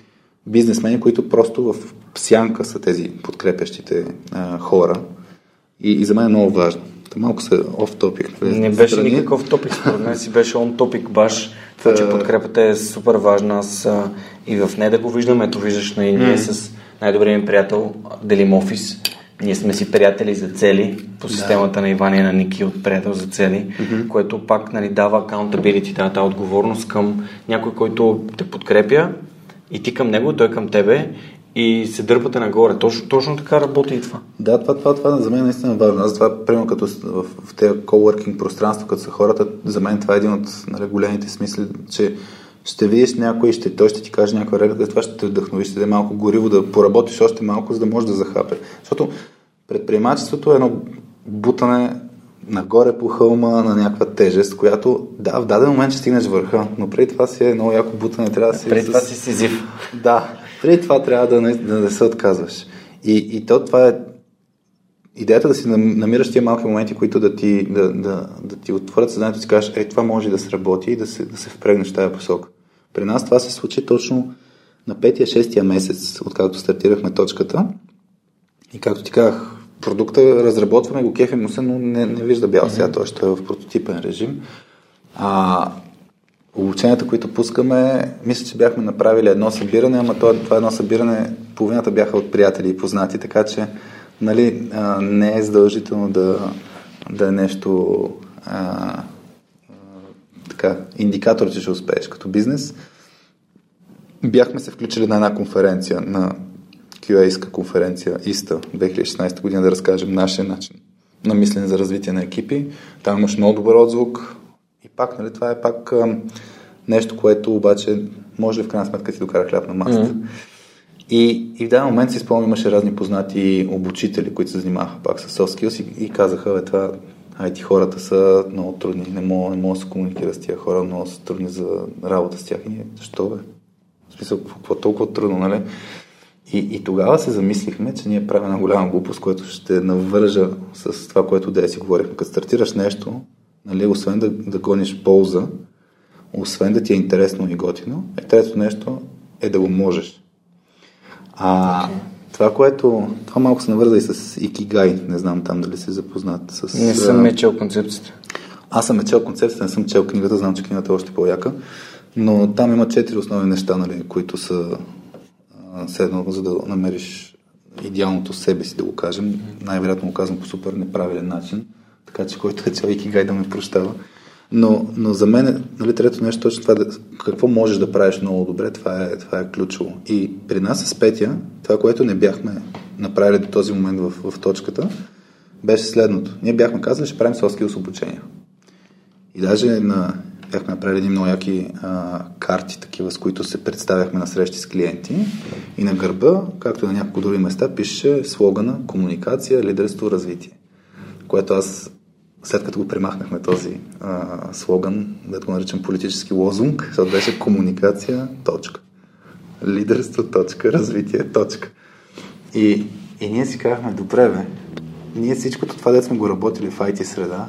бизнесмени, които просто в сянка са тези подкрепящите а, хора. И, и за мен е много важно. Та малко се оф топик. Не беше страни. никакъв топик, според мен си беше он топик баш. Това, че подкрепата е супер важна. Аз а, и в нея да го виждам. Ето виждаш на и ние с най-добрият ми приятел Делим Офис. Ние сме си приятели за цели по системата да. на Иван и на Ники от приятел за цели, mm-hmm. което пак нали, дава accountability, дава тази отговорност към някой, който те подкрепя и ти към него, той към тебе и се дърпате нагоре. Точно, точно така работи и това. Да, това, това, това за мен е наистина важно. Аз това, примерно, като в, в тези coworking пространства, като са хората, за мен това е един от нали, големите смисли, че ще видиш някой, ще, той ще ти каже някаква реплика, това ще те вдъхнови, ще даде малко гориво да поработиш още малко, за да можеш да захапе. Защото предприемачеството е едно бутане нагоре по хълма на някаква тежест, която, да, в даден момент ще стигнеш върха, но преди това си е много яко бутане, трябва да си... Преди това си сизив. Да, преди това трябва да не, да не се отказваш. И, и то това е идеята да си намираш тия малки моменти, които да ти, да, да, да ти отворят съзнанието и си кажеш, е, това може да сработи и да се, да се впрегнеш в тази посока. При нас това се случи точно на 5-6 месец, откакто стартирахме точката. И както ти казах, продукта разработваме го, кефим му се, но не, не вижда бял сега, той ще е в прототипен режим. А, обученията, които пускаме, мисля, че бяхме направили едно събиране, ама това, това едно събиране, половината бяха от приятели и познати, така че нали, не е задължително да, да е нещо а, така, индикатор, че ще успееш като бизнес. Бяхме се включили на една конференция, на QA-ска конференция ИСТА 2016 година да разкажем нашия начин на мислене за развитие на екипи. Там имаш много добър отзвук пак, нали, това е пак а, нещо, което обаче може в крайна сметка ти докара хляб на масата. Mm-hmm. И, и в даден момент си спомням, имаше разни познати обучители, които се занимаваха пак с soft skills и, и казаха, бе, това, IT хората са много трудни, не мога, не мога да се комуникира с тия хора, много са трудни за работа с тях. И ние, защо бе? В смисъл, какво толкова трудно, нали? И, и тогава се замислихме, че ние правим една голяма глупост, която ще навържа с това, което да си говорихме. Като стартираш нещо, нали, освен да, да гониш полза, освен да ти е интересно и готино, е третото нещо е да го можеш. А okay. това, което... Това малко се навърза и с Икигай. Не знам там дали си запознат с... Не съм мечел концепцията. Аз съм чел концепцията, не съм чел книгата, знам, че книгата е още по-яка, но там има четири основни неща, нали, които са седнал, за да намериш идеалното себе си, да го кажем. Най-вероятно го казвам по супер неправилен начин, така че който е чел Икигай да ме прощава. Но, но за мен, нали, трето нещо, точно това, какво можеш да правиш много добре, това е, това е ключово. И при нас с Петя, това, което не бяхме направили до този момент в, в точката, беше следното. Ние бяхме казали, ще правим skills обучения. И даже на, бяхме направили едни много яки а, карти, такива, с които се представяхме на срещи с клиенти. И на гърба, както и на няколко други места, пише слогана комуникация, лидерство, развитие. Което аз, след като го премахнахме този а, слоган, да го наричам политически лозунг, защото беше комуникация, точка. Лидерство, точка, развитие, точка. И, и ние си казахме, добре бе, ние всичкото това, да сме го работили в IT среда,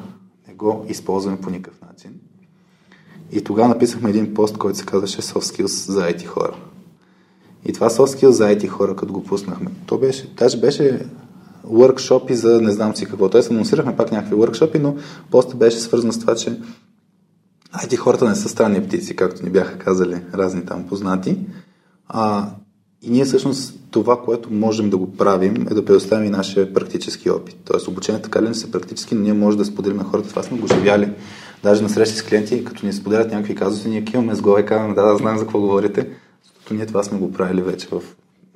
го използваме по никакъв начин. И тогава написахме един пост, който се казваше Soft Skills за IT хора. И това Soft Skills за IT хора, като го пуснахме, то беше, даже беше workshopи за не знам си какво. Тоест анонсирахме пак някакви workshopи, но постът беше свързан с това, че IT хората не са странни птици, както ни бяха казали разни там познати. А, и ние всъщност това, което можем да го правим, е да предоставим и нашия практически опит. Тоест обучението така ли не са практически, но ние можем да споделим на хората. Това сме го живяли. Даже на срещи с клиенти, като ни споделят някакви казуси, ние киваме с глава и казваме, да, да, знаем за какво говорите, защото ние това сме го правили вече в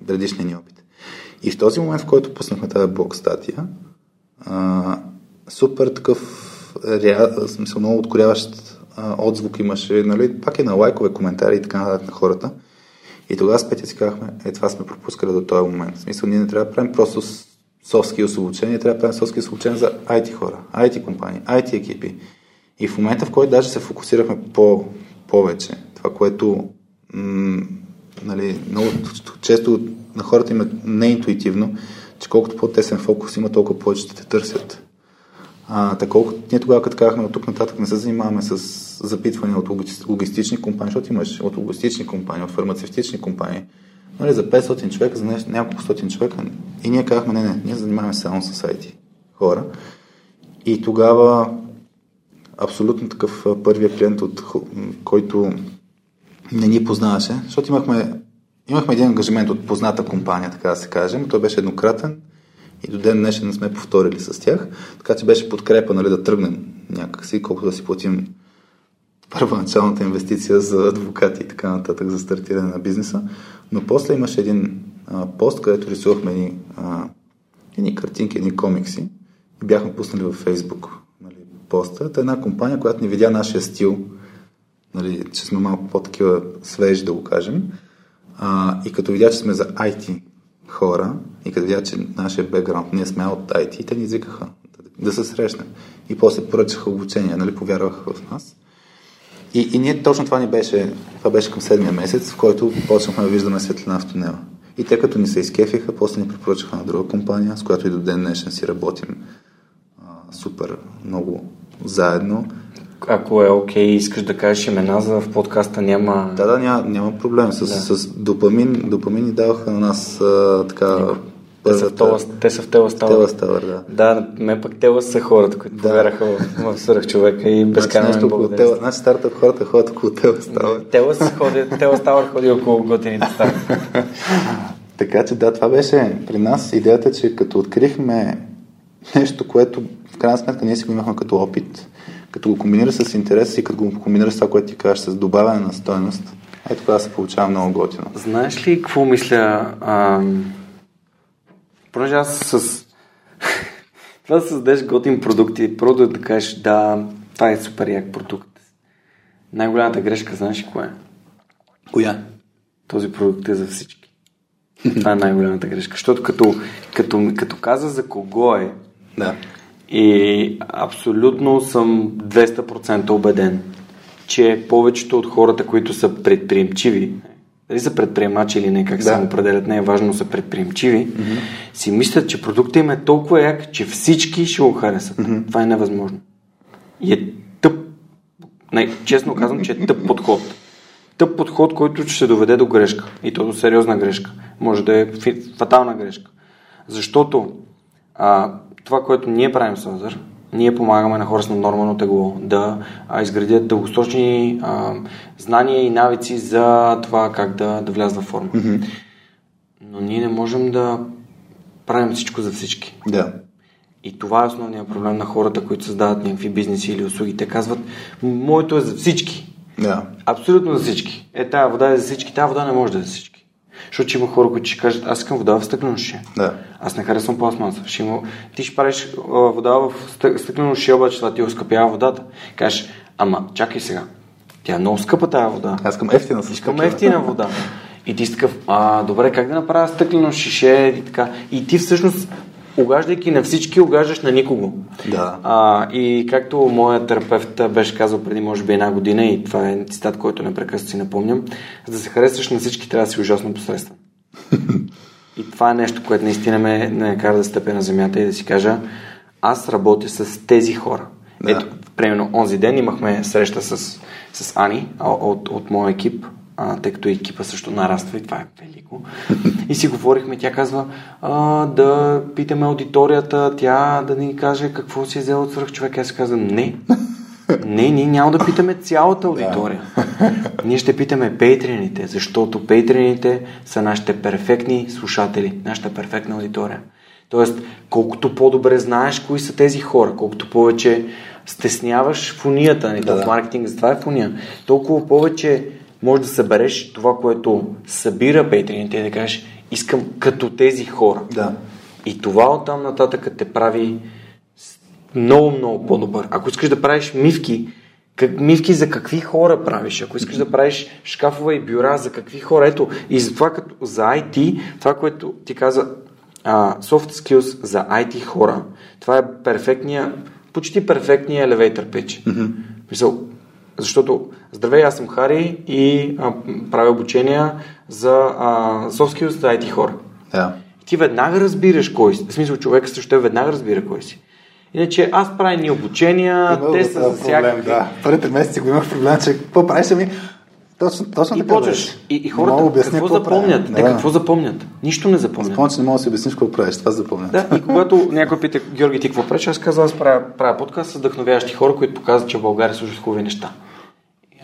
предишния ни опит. И в този момент, в който пуснахме тази блок статия, а, супер такъв rea, смисъл, много откоряващ а, отзвук имаше, нали, пак е на лайкове, коментари и така нататък на хората. И тогава с Петя си казахме, е това сме пропускали до този момент. В смисъл, ние не трябва да правим просто skills обучение, трябва да правим skills обучение за IT хора, IT компании, IT екипи. И в момента, в който даже се фокусирахме по, повече, това, което м- нали, много често на хората има неинтуитивно, че колкото по-тесен фокус има, толкова повече ще те търсят. А, такова, ние тогава, като казахме, от тук нататък не се занимаваме с запитване от логистични компании, защото имаш от логистични компании, от фармацевтични компании, нали, за 500 човека, за няколко стотин човека. И ние казахме, не, не, ние занимаваме само с IT хора. И тогава абсолютно такъв първия клиент, от който не ни познаваше, защото имахме, имахме един ангажимент от позната компания, така да се каже, той беше еднократен и до ден днешен не сме повторили с тях, така че беше подкрепа нали, да тръгнем някакси, колкото да си платим първоначалната инвестиция за адвокати и така нататък за стартиране на бизнеса. Но после имаше един а, пост, където рисувахме едни, а, едни картинки, едни комикси и бяхме пуснали във Фейсбук нали, поста. Та една компания, която ни видя нашия стил, нали, че сме малко по-такива свежи, да го кажем, а, и като видя, че сме за IT хора, и като видя, че нашия бекграунд, ние сме от IT, те ни извикаха да, да се срещнем. И после поръчаха обучение, нали, повярваха в нас. И, и ние точно това ни беше, това беше към седмия месец, в който почнахме да виждаме светлина в тунела. И те като ни се изкефиха, после ни препоръчаха на друга компания, с която и до ден днешен си работим а, супер много заедно. Ако е окей, okay, искаш да кажеш имена, за в подкаста няма... Да, да, няма, няма проблем. С, да. с допамин, допамин ни даваха на нас а, така са, това, те са в Телас Тауър. Телас Тауър, да. Да, мен пък Телас са хората, които да. повярваха в, в свърх човека и безкрайно значи, благодаря. Значи стартъп хората ходят около Телас Тауър. Телас, ходи, Телас Тауър ходи около готините стартъп. така че да, това беше при нас идеята, че като открихме нещо, което в крайна сметка ние си го имахме като опит, като го комбинира с интерес и като го комбинира с това, което ти кажеш, с добавяне на стойност, ето тогава се получава много готино. Знаеш ли какво мисля? Ам Понеже аз с... това да създадеш готин продукт и просто да кажеш, да, това е супер як продукт. Най-голямата грешка, знаеш ли кое е? Коя? Този продукт е за всички. Това е най-голямата грешка. Защото като, като, като каза за кого е, да. И абсолютно съм 200% убеден, че повечето от хората, които са предприемчиви, дали са предприемачи или не, как Да. се определят, не е важно, но са предприемчиви, си мислят, че продуктът им е толкова як, че всички ще го харесат. Това е невъзможно. И е тъп, не, честно казвам, че е тъп подход. Тъп подход, който ще доведе до грешка. И то до сериозна грешка. Може да е фатална грешка. Защото а, това, което ние правим с Озър, ние помагаме на хора с наднормално тегло да изградят дългосрочни а, знания и навици за това как да, да влязат в форма. Но ние не можем да правим всичко за всички. Да. И това е основният проблем на хората, които създават някакви бизнеси или услуги. Те казват, моето е за всички. Да. Абсолютно за всички. Е, тая вода е за всички, тая вода не може да е за всички. Защото ще има хора, които ще кажат, аз искам вода в стъклено шише. Да. Аз не харесвам пластмаса. Ще има... Ти ще правиш а, вода в стъ- стъклено шише, обаче това ти оскъпява водата. Кажеш, ама чакай сега. Тя е много скъпа тая вода. Аз искам ефтина Искам ефтина вода. И ти си такъв, а, добре, как да направя стъклено шише и така. И ти всъщност, угаждайки на всички, угаждаш на никого. Да. А, и както моят терапевт беше казал преди може би една година, и това е цитат, който непрекъснато си напомням, за да се харесваш на всички, трябва да си ужасно посредствен. и това е нещо, което наистина ме, ме кара да стъпя на земята и да си кажа, аз работя с тези хора. Да. Ето, примерно, онзи ден имахме среща с, с Ани от, от моя екип, а, тъй като екипа също нараства и това е велико. И си говорихме, тя казва а, да питаме аудиторията, тя да ни каже какво си е взела от свръх човек. Аз казвам, не. Не, ние няма да питаме цялата аудитория. Ние ще питаме пейтрините, защото пейтрините са нашите перфектни слушатели, нашата перфектна аудитория. Тоест, колкото по-добре знаеш кои са тези хора, колкото повече стесняваш фунията, ни, Да, в да. маркетинг за това е фуния, толкова повече можеш да събереш това, което събира пейтрините и да кажеш, искам като тези хора. Да. И това оттам нататък те прави много, много по-добър. Ако искаш да правиш мивки, как, мивки за какви хора правиш? Ако искаш да правиш шкафове и бюра, за какви хора? Ето, и затова като за IT, това, което ти каза, а, soft skills за IT хора, това е перфектния, почти перфектния elevator pitch. Mm-hmm. Защото, здравей, аз съм Хари и а, правя обучения за skills за IT хора. Да. Ти веднага разбираш кой си. В смисъл, човека също той веднага разбира кой си. Иначе аз правя ни обучения, Имал те са за всякакви. Да. Първите месеци го имах проблем, че какво правиш ми? Точно, точно И така почваш. беше. И, и хората обясня какво запомнят? Да. Те какво запомнят? Нищо не запомнят. Спомня, че не мога да си обясниш какво правиш. Това запомнят. Да, и когато някой пита, Георги, ти какво правиш, аз казвам, аз правя, правя подкаст с вдъхновяващи хора, които показват, че в България слушат хубави неща.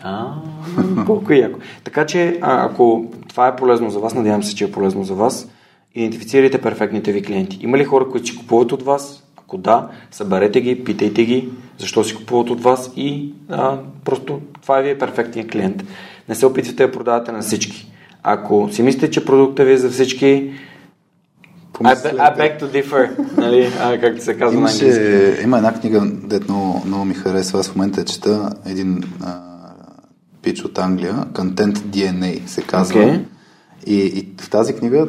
А, колко яко. Така че, а, ако това е полезно за вас, надявам се, че е полезно за вас, идентифицирайте перфектните ви клиенти. Има ли хора, които си купуват от вас? Ако да, съберете ги, питайте ги, защо си купуват от вас и а, просто това ви е перфектният клиент. Не се опитвайте да продавате на всички. Ако си мислите, че продуктът ви е за всички, I, Помислете. I beg to differ, нали, а, както се казва на английски. Имаше, има една книга, дет много, много ми харесва. Аз в момента чета един а, пич от Англия, Content DNA се казва. Окей. И, и в тази книга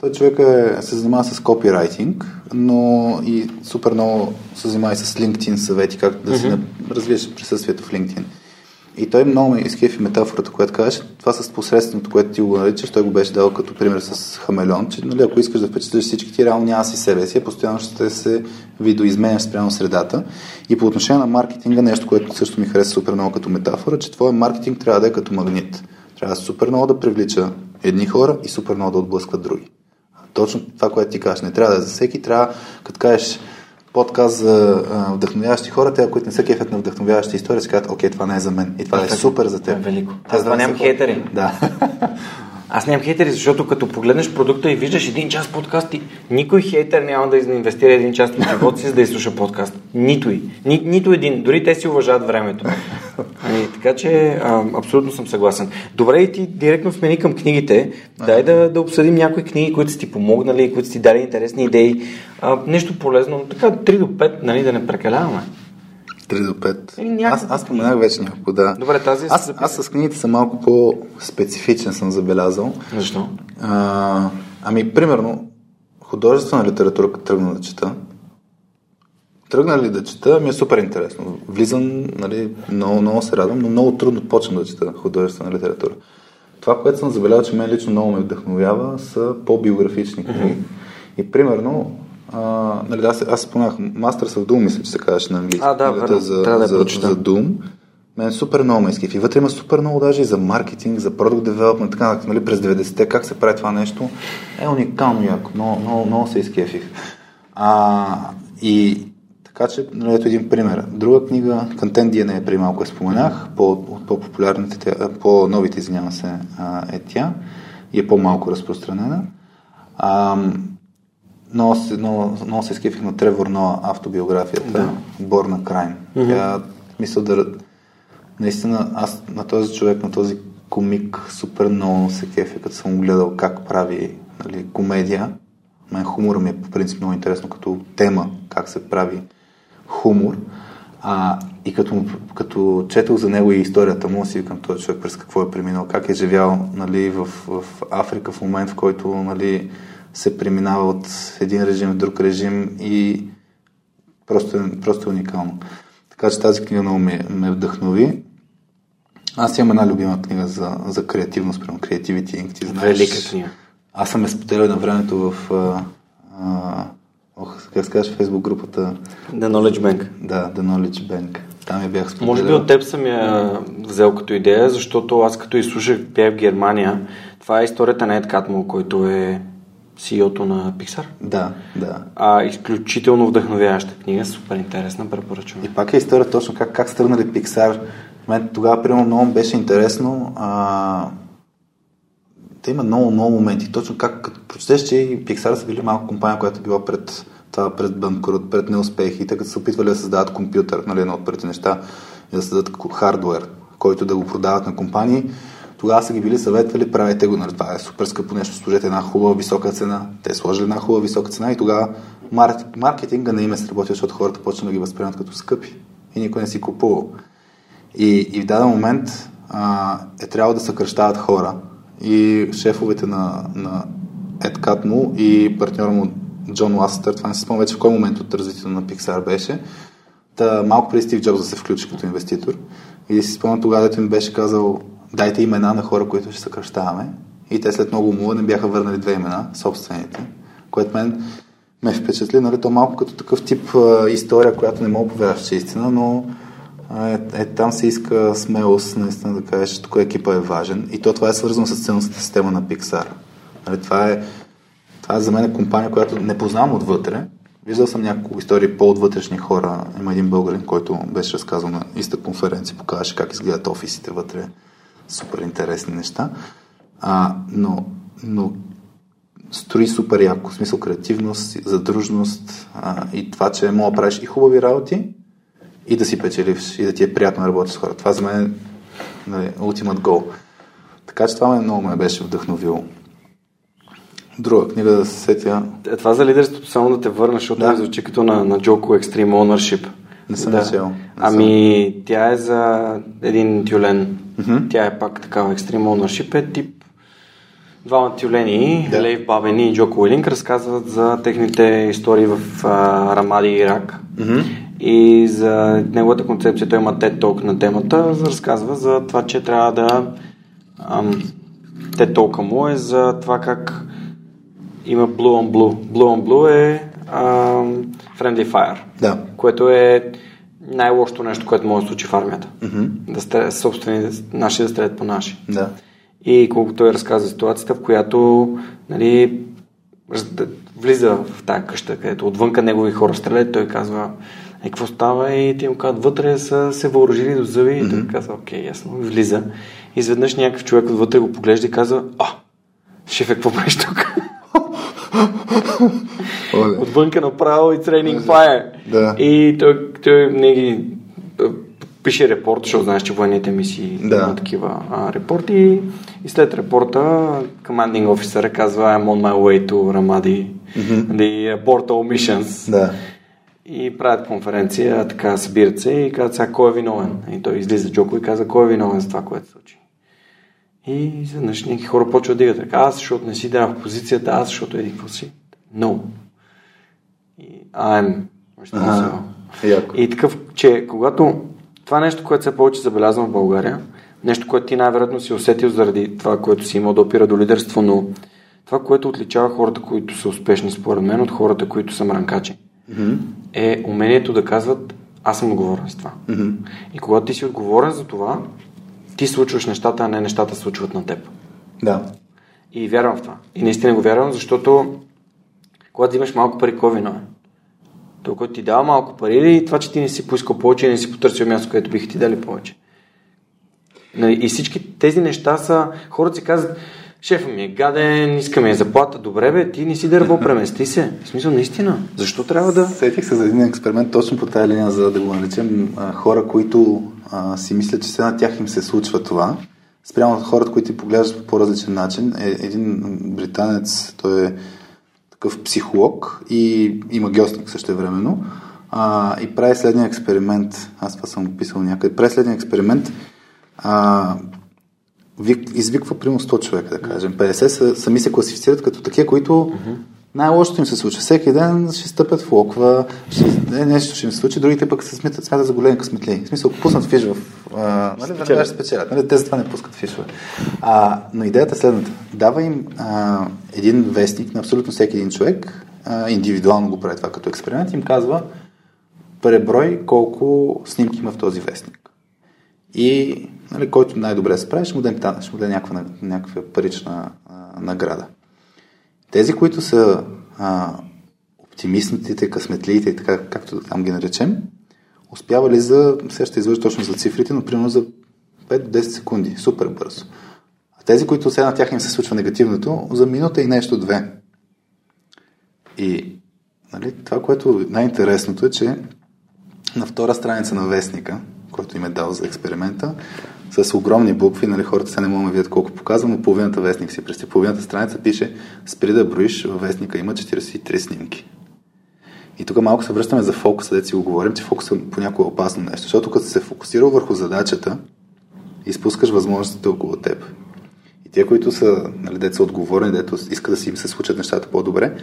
той човек е, се занимава с копирайтинг, но и супер много се занимава и с LinkedIn съвети, как да си mm-hmm. развиеш присъствието в LinkedIn. И той много ме изкефи метафората, която казваш. Това с посредственото, което ти го наричаш, той го беше дал като пример с хамелеон, че нали, ако искаш да впечатлиш всички, ти реално няма си себе си, постоянно ще се видоизменяш спрямо средата. И по отношение на маркетинга, нещо, което също ми хареса супер много като метафора, че твоя маркетинг трябва да е като магнит. Трябва супер много да привлича едни хора и супер много да отблъсква други. Точно това, което ти кажеш. Не трябва да е за всеки, трябва, като кажеш подкаст за а, вдъхновяващи хора, те, които не са кефят на вдъхновяващи истории, си казват, окей, това не е за мен. И това е Така, супер за теб. е велико. Аз това да нямам хейтери. Да. Аз нямам хейтери, защото като погледнеш продукта и виждаш един час подкаст, никой хейтер няма да инвестира един час от живота си, за да изслуша подкаст. Нито и. Ни, нито един. Дори те си уважават времето. Ами, така че а, абсолютно съм съгласен. Добре, и ти директно смени към книгите. Дай да, да обсъдим някои книги, които са ти помогнали, които са ти дали интересни идеи. А, нещо полезно. Така, 3 до 5, нали, да не прекаляваме. 3 до 5. Еми, някакво- Аз, аз споменах вече няколко, да. Добре, тази аз, се аз с книгите съм малко по-специфичен, съм забелязал. Защо? А, ами, примерно, художествена литература, като тръгна да чета, тръгна ли да чета, ми е супер интересно. Влизам, нали, много, много се радвам, но много трудно почвам да чета художествена литература. това, което съм забелязал, че мен лично много ме вдъхновява, са по-биографични книги. Mm-hmm. И примерно, а, нали, аз, аз спомнях Masters of Doom, мисля, че се казваше на английски. А, да, верно. за, Трябва да за, прочета. за Doom. Мен супер много ме изкефи. Вътре има супер много даже и за маркетинг, за продукт девелопмент, така нали, през 90-те, как се прави това нещо. Е уникално яко. Много, много, много се изкефих. А, и така че, нали, ето един пример. Друга книга, Content DNA, преди малко я споменах, по, от по-популярните, по-новите, извинявам се, е тя и е по-малко разпространена. А, много, се- много, много се изкефих на Тревор Ноа автобиографията, да. Born a Crime. Mm-hmm. Тя, мисля да... Наистина, аз на този човек, на този комик, супер много се кефя, като съм гледал как прави нали, комедия. Мен хумора ми е по принцип много интересно като тема, как се прави хумор. А, и като, като четох за него и историята му, си викам този човек през какво е преминал, как е живял нали, в, в Африка в момент, в който нали, се преминава от един режим в друг режим и просто, просто е уникално. Така че тази книга много ме, ме вдъхнови. Аз имам една любима книга за, за креативност, прямо Creativity Inc. Ти знаеш. Велика книга. Аз съм я споделял на времето в а, а, ох, как се казваш, фейсбук групата The Knowledge Bank. да, The Knowledge Bank. Там я бях споделял. Може би от теб съм я взел като идея, защото аз като изслушах бях в Германия. Това е историята на Ед Катмул, който е CEO-то на Pixar. Да, да. А, изключително вдъхновяваща книга, супер интересна, препоръчвам. И пак е история точно как, как стърнали Pixar. Мен тогава, примерно, много беше интересно. А, да има много, много моменти. Точно как, като прочетеш, че и Pixar са били малко компания, която е била пред това, пред банкрут, пред неуспехи, като са опитвали да създадат компютър, нали, едно от първите неща, и да създадат хардуер, който да го продават на компании. Тогава са ги били съветвали, правете го, нали, това е супер скъпо нещо, сложете една хубава висока цена. Те сложили една хубава висока цена и тогава мар- маркетинга не им е сработил, защото хората почнаха да ги възприемат като скъпи и никой не си купувал. И, и в даден момент а, е трябвало да съкръщават хора. И шефовете на, на Ед Катмул и партньора му Джон Ластър, това не си спомням вече в кой момент от развитието на Pixar беше, Та, малко преди Стив Джобс да се включи като инвеститор. И си спомням тогава, дето им беше казал, дайте имена на хора, които ще съкръщаваме. И те след много умува не бяха върнали две имена, собствените, което мен ме впечатли, нали, то малко като такъв тип а, история, която не мога повярваш, че е истина, но е, е, там се иска смелост, наистина да кажеш, че тук екипа е важен. И то това е свързано с ценностната система на Pixar. Нали, това, е, това е за мен компания, която не познавам отвътре. Виждал съм няколко истории по-отвътрешни хора. Има един българин, който беше разказал на иста конференция, показваше как изгледат офисите вътре. Супер интересни неща. А, но, но строи супер яко. В смисъл креативност, задружност а, и това, че мога да правиш и хубави работи, и да си печеливш, и да ти е приятно да работиш с хора. Това за мен е нали, ultimate goal. Така че това ме много ме беше вдъхновило. Друга книга да се сетя. Е, това за лидерството само да те върна, защото Да. ми звучи като на, на Джоко Extreme Ownership. Не съм да. чел. Ами, тя е за един тюлен. Тя е пак такава Extreme Ownership, е тип двама тюлени, Да. Лейв Бабени и Джоко Уилинг, разказват за техните истории в а, Рамади, Ирак. И за неговата концепция той има TED Talk на темата, разказва за това, че трябва да ам, TED Talk му е за това как има Blue on Blue. Blue on Blue е ам, Friendly Fire, Да. което е най-лошото нещо, което може да случи в армията. Да стрелят собствени, наши да стрелят по наши. Да. И колко той разказва ситуацията, в която нали, влиза в тази къща, където отвънка негови хора стрелят, той казва, е, какво става? И те му казват, вътре са се въоръжили до зъби. И той казва, окей, ясно. Влиза. И изведнъж някакъв човек отвътре го поглежда и казва, а, шефе, какво правиш тук? Оле. Отвънка направо и training fire. Да. И той, той не ги пише репорт, защото знаеш, че военните мисии Да. имат такива а, репорти. И след репорта, commanding officer казва I'm on my way to Ramadi, the abort all missions. Да. И правят конференция, така събират се и казват сега кой е виновен. И той излиза Джоко и каза кой е виновен за това, което се случи. И изведнъж някакви хора почват да така, аз защото не си дадох позицията, аз защото еди какво си. No. И I'm responsible. Ага, яко. И такъв, че когато това нещо, което се повече забелязвам в България, нещо, което ти най-вероятно си усетил заради това, което си имал да опира до лидерство, но това, което отличава хората, които са успешни според мен от хората, които са мранкачи, mm-hmm. е умението да казват аз съм отговорен с това. Mm-hmm. И когато ти си отговорен за това, ти случваш нещата, а не нещата случват на теб. Да. И вярвам в това. И наистина го вярвам, защото когато имаш малко пари, кой виновен? Той, който ти дава малко пари или това, че ти не си поискал повече не си потърсил място, където биха ти дали повече? Нали, и всички тези неща са... Хората си казват, шефа ми е гаден, иска ми е заплата, добре бе, ти не си дърво, премести се. В смисъл, наистина, защо трябва да... Сетих се за един експеримент точно по тази линия, за да го наречем хора, които а, си мислят, че сега на тях им се случва това. Спрямо от хората, които ти поглеждат по по-различен начин. Е, един британец, той е такъв психолог и има геостник също времено. А, и прави следния експеримент. Аз това съм описал някъде. Прави следния експеримент. А, извиква примерно 100 човека, да кажем. 50 са, сами се класифицират като такива, които най-лошото им се случва. Всеки ден ще стъпят в локва, ще, не, нещо ще им се случи, другите пък се смятат, смятат за големи късметли. В смисъл, ако пуснат фиш в... А, нали, веднага ще спечелят. Нали, те за това не пускат фишове. А, но идеята е следната. Дава им а, един вестник на абсолютно всеки един човек, а, индивидуално го прави това като експеримент, им казва преброй колко снимки има в този вестник. И нали, който най-добре се прави, ще му даде, някаква, някаква парична а, награда. Тези, които са а, оптимистните, късметлиите и така, както там ги наречем, успявали за, сега ще излъжа точно за цифрите, но примерно за 5-10 секунди, супер бързо. А тези, които сега на тях им се случва негативното, за минута и нещо две. И нали, това, което най-интересното е, че на втора страница на вестника, който им е дал за експеримента, с огромни букви, нали, хората се не могат да видят колко показва, но половината вестник си през половината страница пише спри да броиш, във вестника има 43 снимки. И тук малко се връщаме за фокуса, да си го говорим, че фокусът е понякога опасно нещо, защото като се фокусира върху задачата, изпускаш възможностите около теб. И те, които са, нали, деца отговорни, дето искат да си им се случат нещата по-добре,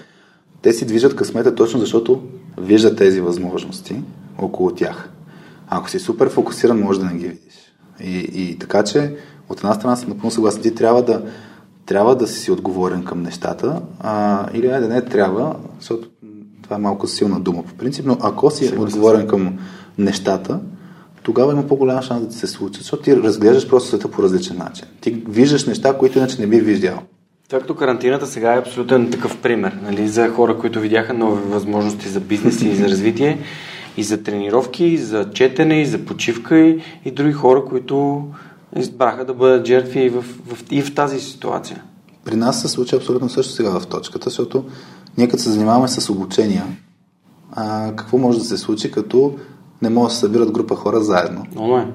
те си движат късмета точно защото виждат тези възможности около тях. А ако си супер фокусиран, може да не ги видиш. И, и така че, от една страна съм напълно съгласен, ти трябва да, трябва да си отговорен към нещата, а, или не, да не трябва, защото това е малко силна дума по принцип, но ако си Сигурно отговорен към нещата, тогава има по-голяма шанс да се случи, защото ти разглеждаш просто света по различен начин. Ти виждаш неща, които иначе не би виждал. Както карантината сега е абсолютен такъв пример нали, за хора, които видяха нови възможности за бизнес и за развитие и за тренировки, и за четене, и за почивка и, и други хора, които избраха да бъдат жертви и в, в, и в тази ситуация. При нас се случи абсолютно също сега в точката, защото ние като се занимаваме с обучения, а, какво може да се случи, като не може да се събират група хора заедно? Онлайн.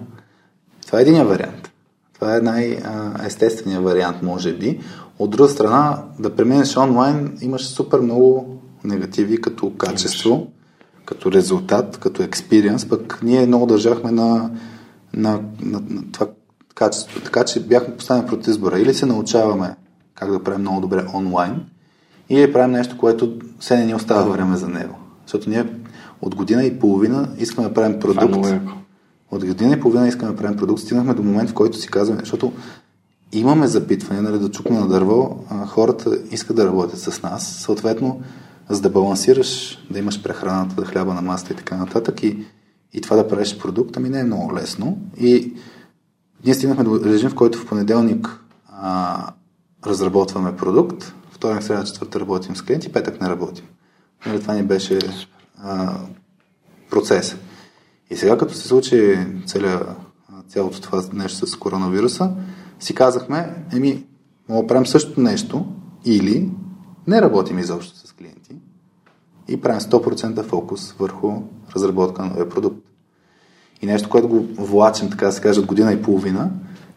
Това е един вариант. Това е най-естественият вариант, може би. От друга страна, да преминеш онлайн, имаш супер много негативи като качество като резултат, като експириенс, пък ние много държахме на, на, на, на това качество. Така че бяхме поставени пред избора. Или се научаваме как да правим много добре онлайн, или правим нещо, което все не ни остава време за него. Защото ние от година и половина искаме да правим продукт. Е от година и половина искаме да правим продукт. Стигнахме до момент, в който си казваме, защото имаме запитване, нали, да чукаме на дърво, хората искат да работят с нас. Съответно, за да балансираш, да имаш прехраната, да хляба на маста и така нататък и, и това да правиш продукт, ами не е много лесно. И ние стигнахме до режим, в който в понеделник а, разработваме продукт, вторник, среда, четвърта работим с клиенти, петък не работим. Нали, това ни беше а, процес. И сега, като се случи целия, цялото това нещо с коронавируса, си казахме, еми, мога правим същото нещо или не работим изобщо клиенти и правим 100% фокус върху разработка на новия продукт. И нещо, което го влачим, така да се каже, от година и половина,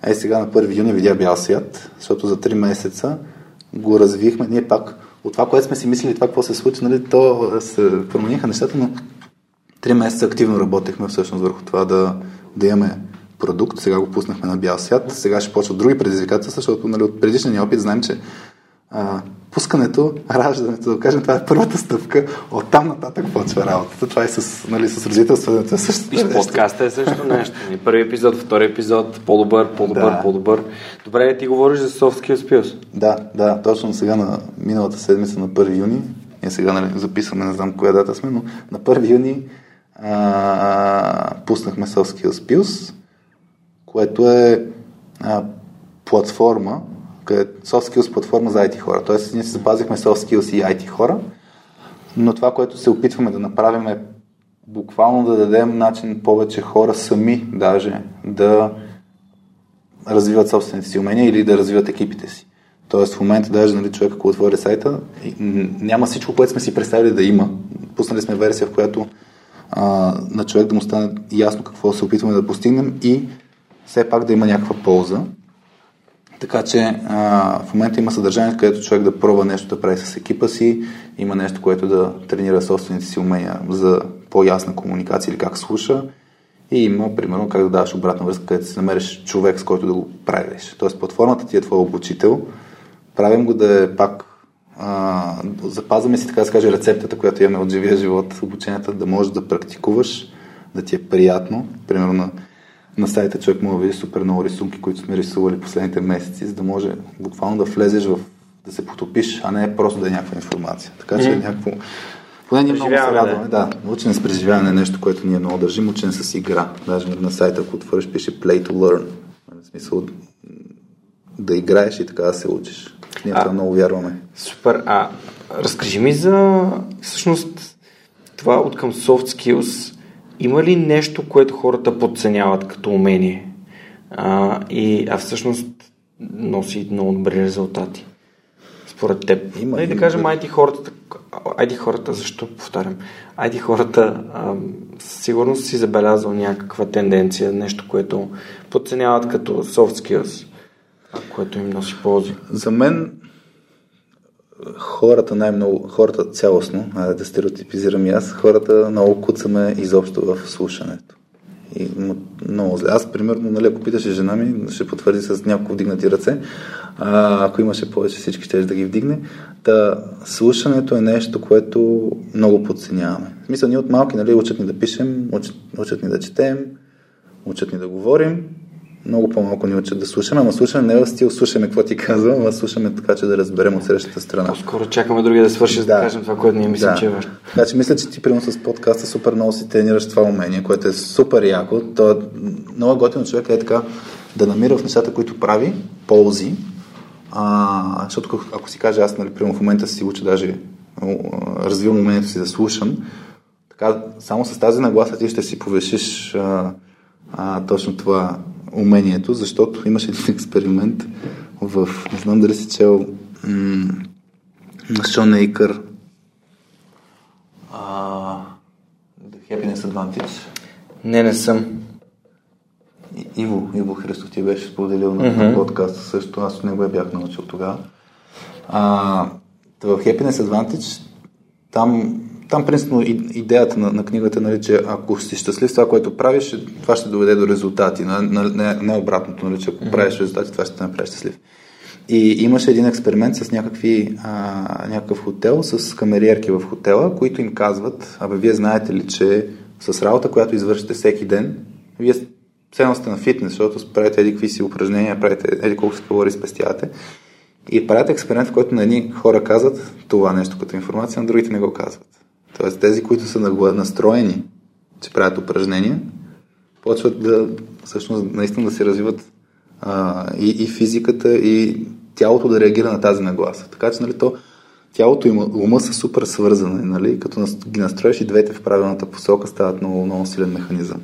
е сега на 1 юни видя бял свят, защото за 3 месеца го развихме. Ние пак от това, което сме си мислили, това какво се случи, нали, то се промениха нещата, но 3 месеца активно работехме всъщност върху това да, да имаме продукт. Сега го пуснахме на бял свят. Сега ще почват други предизвикателства, защото нали, от предишния опит знаем, че а, пускането, раждането, да кажем, това е първата стъпка, оттам нататък почва работата. Това е с, нали, с родителството е също. И с подкаста е също нещо. Първи епизод, втори епизод, по-добър, по-добър, да. по-добър. Добре, ти говориш за soft skills skills. Да, да, точно сега на миналата седмица на 1 юни, ние сега нали, записваме, не знам коя дата сме, но на 1 юни а, пуснахме Soft Skills което е а, платформа, къде, Soft Skills платформа за IT хора. Тоест, ние си запазихме Soft Skills и IT хора, но това, което се опитваме да направим е буквално да дадем начин повече хора сами даже да развиват собствените си умения или да развиват екипите си. Тоест в момента даже нали, човек, ако отвори сайта, няма всичко, което сме си представили да има. Пуснали сме версия, в която а, на човек да му стане ясно какво се опитваме да постигнем и все пак да има някаква полза. Така че а, в момента има съдържание, където човек да пробва нещо да прави с екипа си, има нещо, което да тренира собствените си умения за по-ясна комуникация или как слуша. И има, примерно, как да даваш обратна връзка, където си намериш човек, с който да го правиш. Тоест, платформата ти е твой обучител. Правим го да е пак а, запазваме си, така да се каже, рецептата, която имаме от живия живот, обученията, да можеш да практикуваш, да ти е приятно. Примерно на, сайта човек му види супер много рисунки, които сме рисували последните месеци, за да може буквално да влезеш в да се потопиш, а не просто да е някаква информация. Така че mm. някакво... Поне ние много се радваме. Да, учене с преживяване е нещо, което ние много държим. Учене с игра. Даже на сайта, ако отвориш, пише Play to Learn. В смисъл да играеш и така да се учиш. Ние а, това много вярваме. Супер. А разкажи ми за всъщност това от към soft skills. Има ли нещо, което хората подценяват като умение? А, и, а всъщност носи много добри резултати. Според теб. Има, и да кажем, айди хората, айди хората, защо повтарям? Айди хората а, сигурно си забелязал някаква тенденция, нещо, което подценяват като soft skills което им носи ползи. За мен хората най-много, хората цялостно, а да стереотипизирам и аз, хората много куцаме изобщо в слушането. И много зле. Аз, примерно, нали, ако питаше жена ми, ще потвърди с няколко вдигнати ръце, а, ако имаше повече, всички ще да ги вдигне. Та, слушането е нещо, което много подценяваме. В смисъл, ние от малки, нали, учат ни да пишем, учат, учат ни да четем, учат ни да говорим, много по-малко ни учат да слушаме, ама слушаме не в стил слушаме какво ти казвам, а слушаме така, че да разберем от срещата страна. По-скоро чакаме другия да свърши, да, да кажем това, което ние мислим, да. че е важно. Така че мисля, че ти примерно с подкаста супер много си тренираш това умение, което е супер яко. То е много готино човек е така да намира в нещата, които прави, ползи. А, защото ако си каже, аз нали, примерно в момента си уча даже развивам умението си да слушам, така, само с тази нагласа ти ще си повешиш а, а, точно това умението, защото имаше един експеримент в, не знам дали си чел м- на Шон Ейкър uh, The Happiness Advantage. Не, не съм. Иво, Иво Христов ти беше споделил на mm-hmm. подкаста също, аз от него я бях научил тогава. А, в Happiness Advantage там там, принципно, идеята на, на книгата е, нали, че ако си щастлив това, което правиш, това ще доведе до резултати. Не, не обратното, нали, че ако mm-hmm. правиш резултати, това ще те направи щастлив. И имаше един експеримент с някакви, а, някакъв хотел, с камериерки в хотела, които им казват, абе, вие знаете ли, че с работа, която извършите всеки ден, вие все сте на фитнес, защото правите еди какви си упражнения, правите еди колко си калории спестявате. И правят експеримент, в който на едни хора казват това нещо като информация, на другите не го казват. Тоест тези, които са настроени, че правят упражнения, почват да всъщност наистина да се развиват а, и, и физиката, и тялото да реагира на тази нагласа. Така че нали, то, тялото и ума са супер свързани. Нали? Като ги настроиш и двете в правилната посока, стават много, много силен механизъм.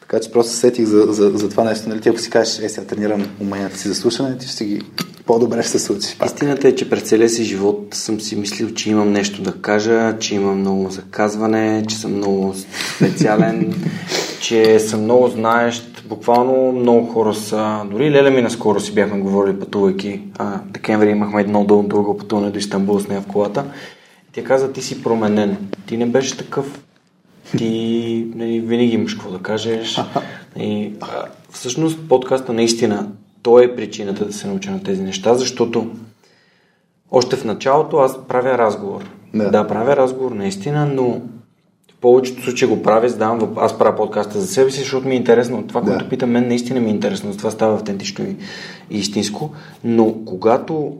Така че просто сетих за, за, за това нещо. Нали? Ти ако си кажеш, е, сега тренирам уменията си за слушане, ти ще ги по-добре ще се случи. Пак. Истината е, че през целия си живот съм си мислил, че имам нещо да кажа, че имам много заказване, че съм много специален, че съм много знаещ. Буквално много хора са... Дори Леля ми наскоро си бяхме говорили пътувайки. А, декември имахме едно дълго, дълго пътуване до Истанбул с нея в колата. И тя каза, ти си променен. Ти не беше такъв. Ти нали, винаги имаш какво да кажеш. И, а, всъщност подкаста наистина той е причината да се науча на тези неща, защото още в началото аз правя разговор. Да. да, правя разговор наистина, но в повечето случаи го правя, задавам въп... аз правя подкаста за себе си, защото ми е интересно. Това, Да. което питам мен, наистина ми е интересно. Това става автентично и, и истинско. Но когато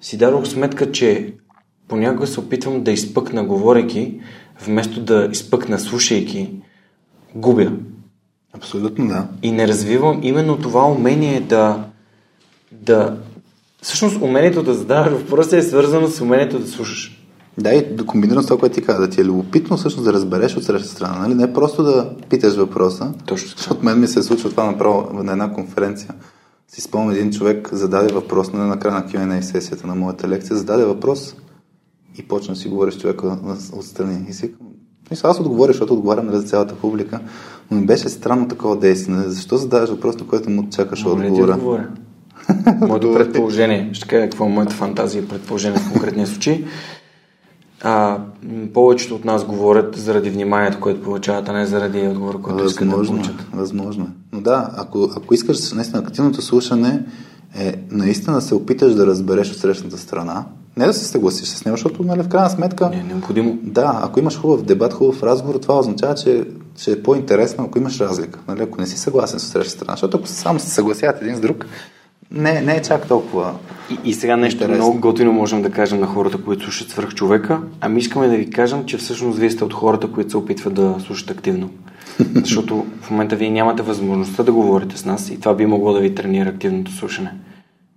си дадох сметка, че понякога се опитвам да изпъкна говорейки, вместо да изпъкна слушайки, губя. Абсолютно да. И не развивам именно това умение да, да... Всъщност умението да задаваш въпроса е свързано с умението да слушаш. Да, и да комбинирам с това, което ти каза, да ти е любопитно всъщност да разбереш от среща страна, нали? Не просто да питаш въпроса, Точно защото мен ми се случва това направо на една конференция. Си спомням, един човек зададе въпрос на накрая на Q&A сесията на моята лекция, зададе въпрос и почна да си говориш с човека на- отстрани. И си мисля, аз отговоря, защото отговарям нали, за цялата публика, но ми беше странно такова действие. Защо задаваш въпрос, на който му чакаш ти отговора? отговоря? Моето предположение, ще кажа какво е моята фантазия и предположение в конкретния случай. А, повечето от нас говорят заради вниманието, което получават, а не заради отговора, който искат да е, получат. възможно. е. Но да, ако, ако искаш наистина активното слушане, е наистина се опиташ да разбереш от срещната страна. Не да се съгласиш с него, защото нали, в крайна сметка, Не е необходимо. да, ако имаш хубав дебат, хубав разговор, това означава, че, че е по-интересно, ако имаш разлика. Нали, ако не си съгласен с срещната страна. Защото ако само се съгласяват един с друг, не, не е чак толкова. И, и сега нещо Интересно. много готино можем да кажем на хората, които слушат свърх човека. Ами искаме да ви кажем, че всъщност вие сте от хората, които се опитват да слушат активно. Защото в момента вие нямате възможността да говорите с нас и това би могло да ви тренира активното слушане.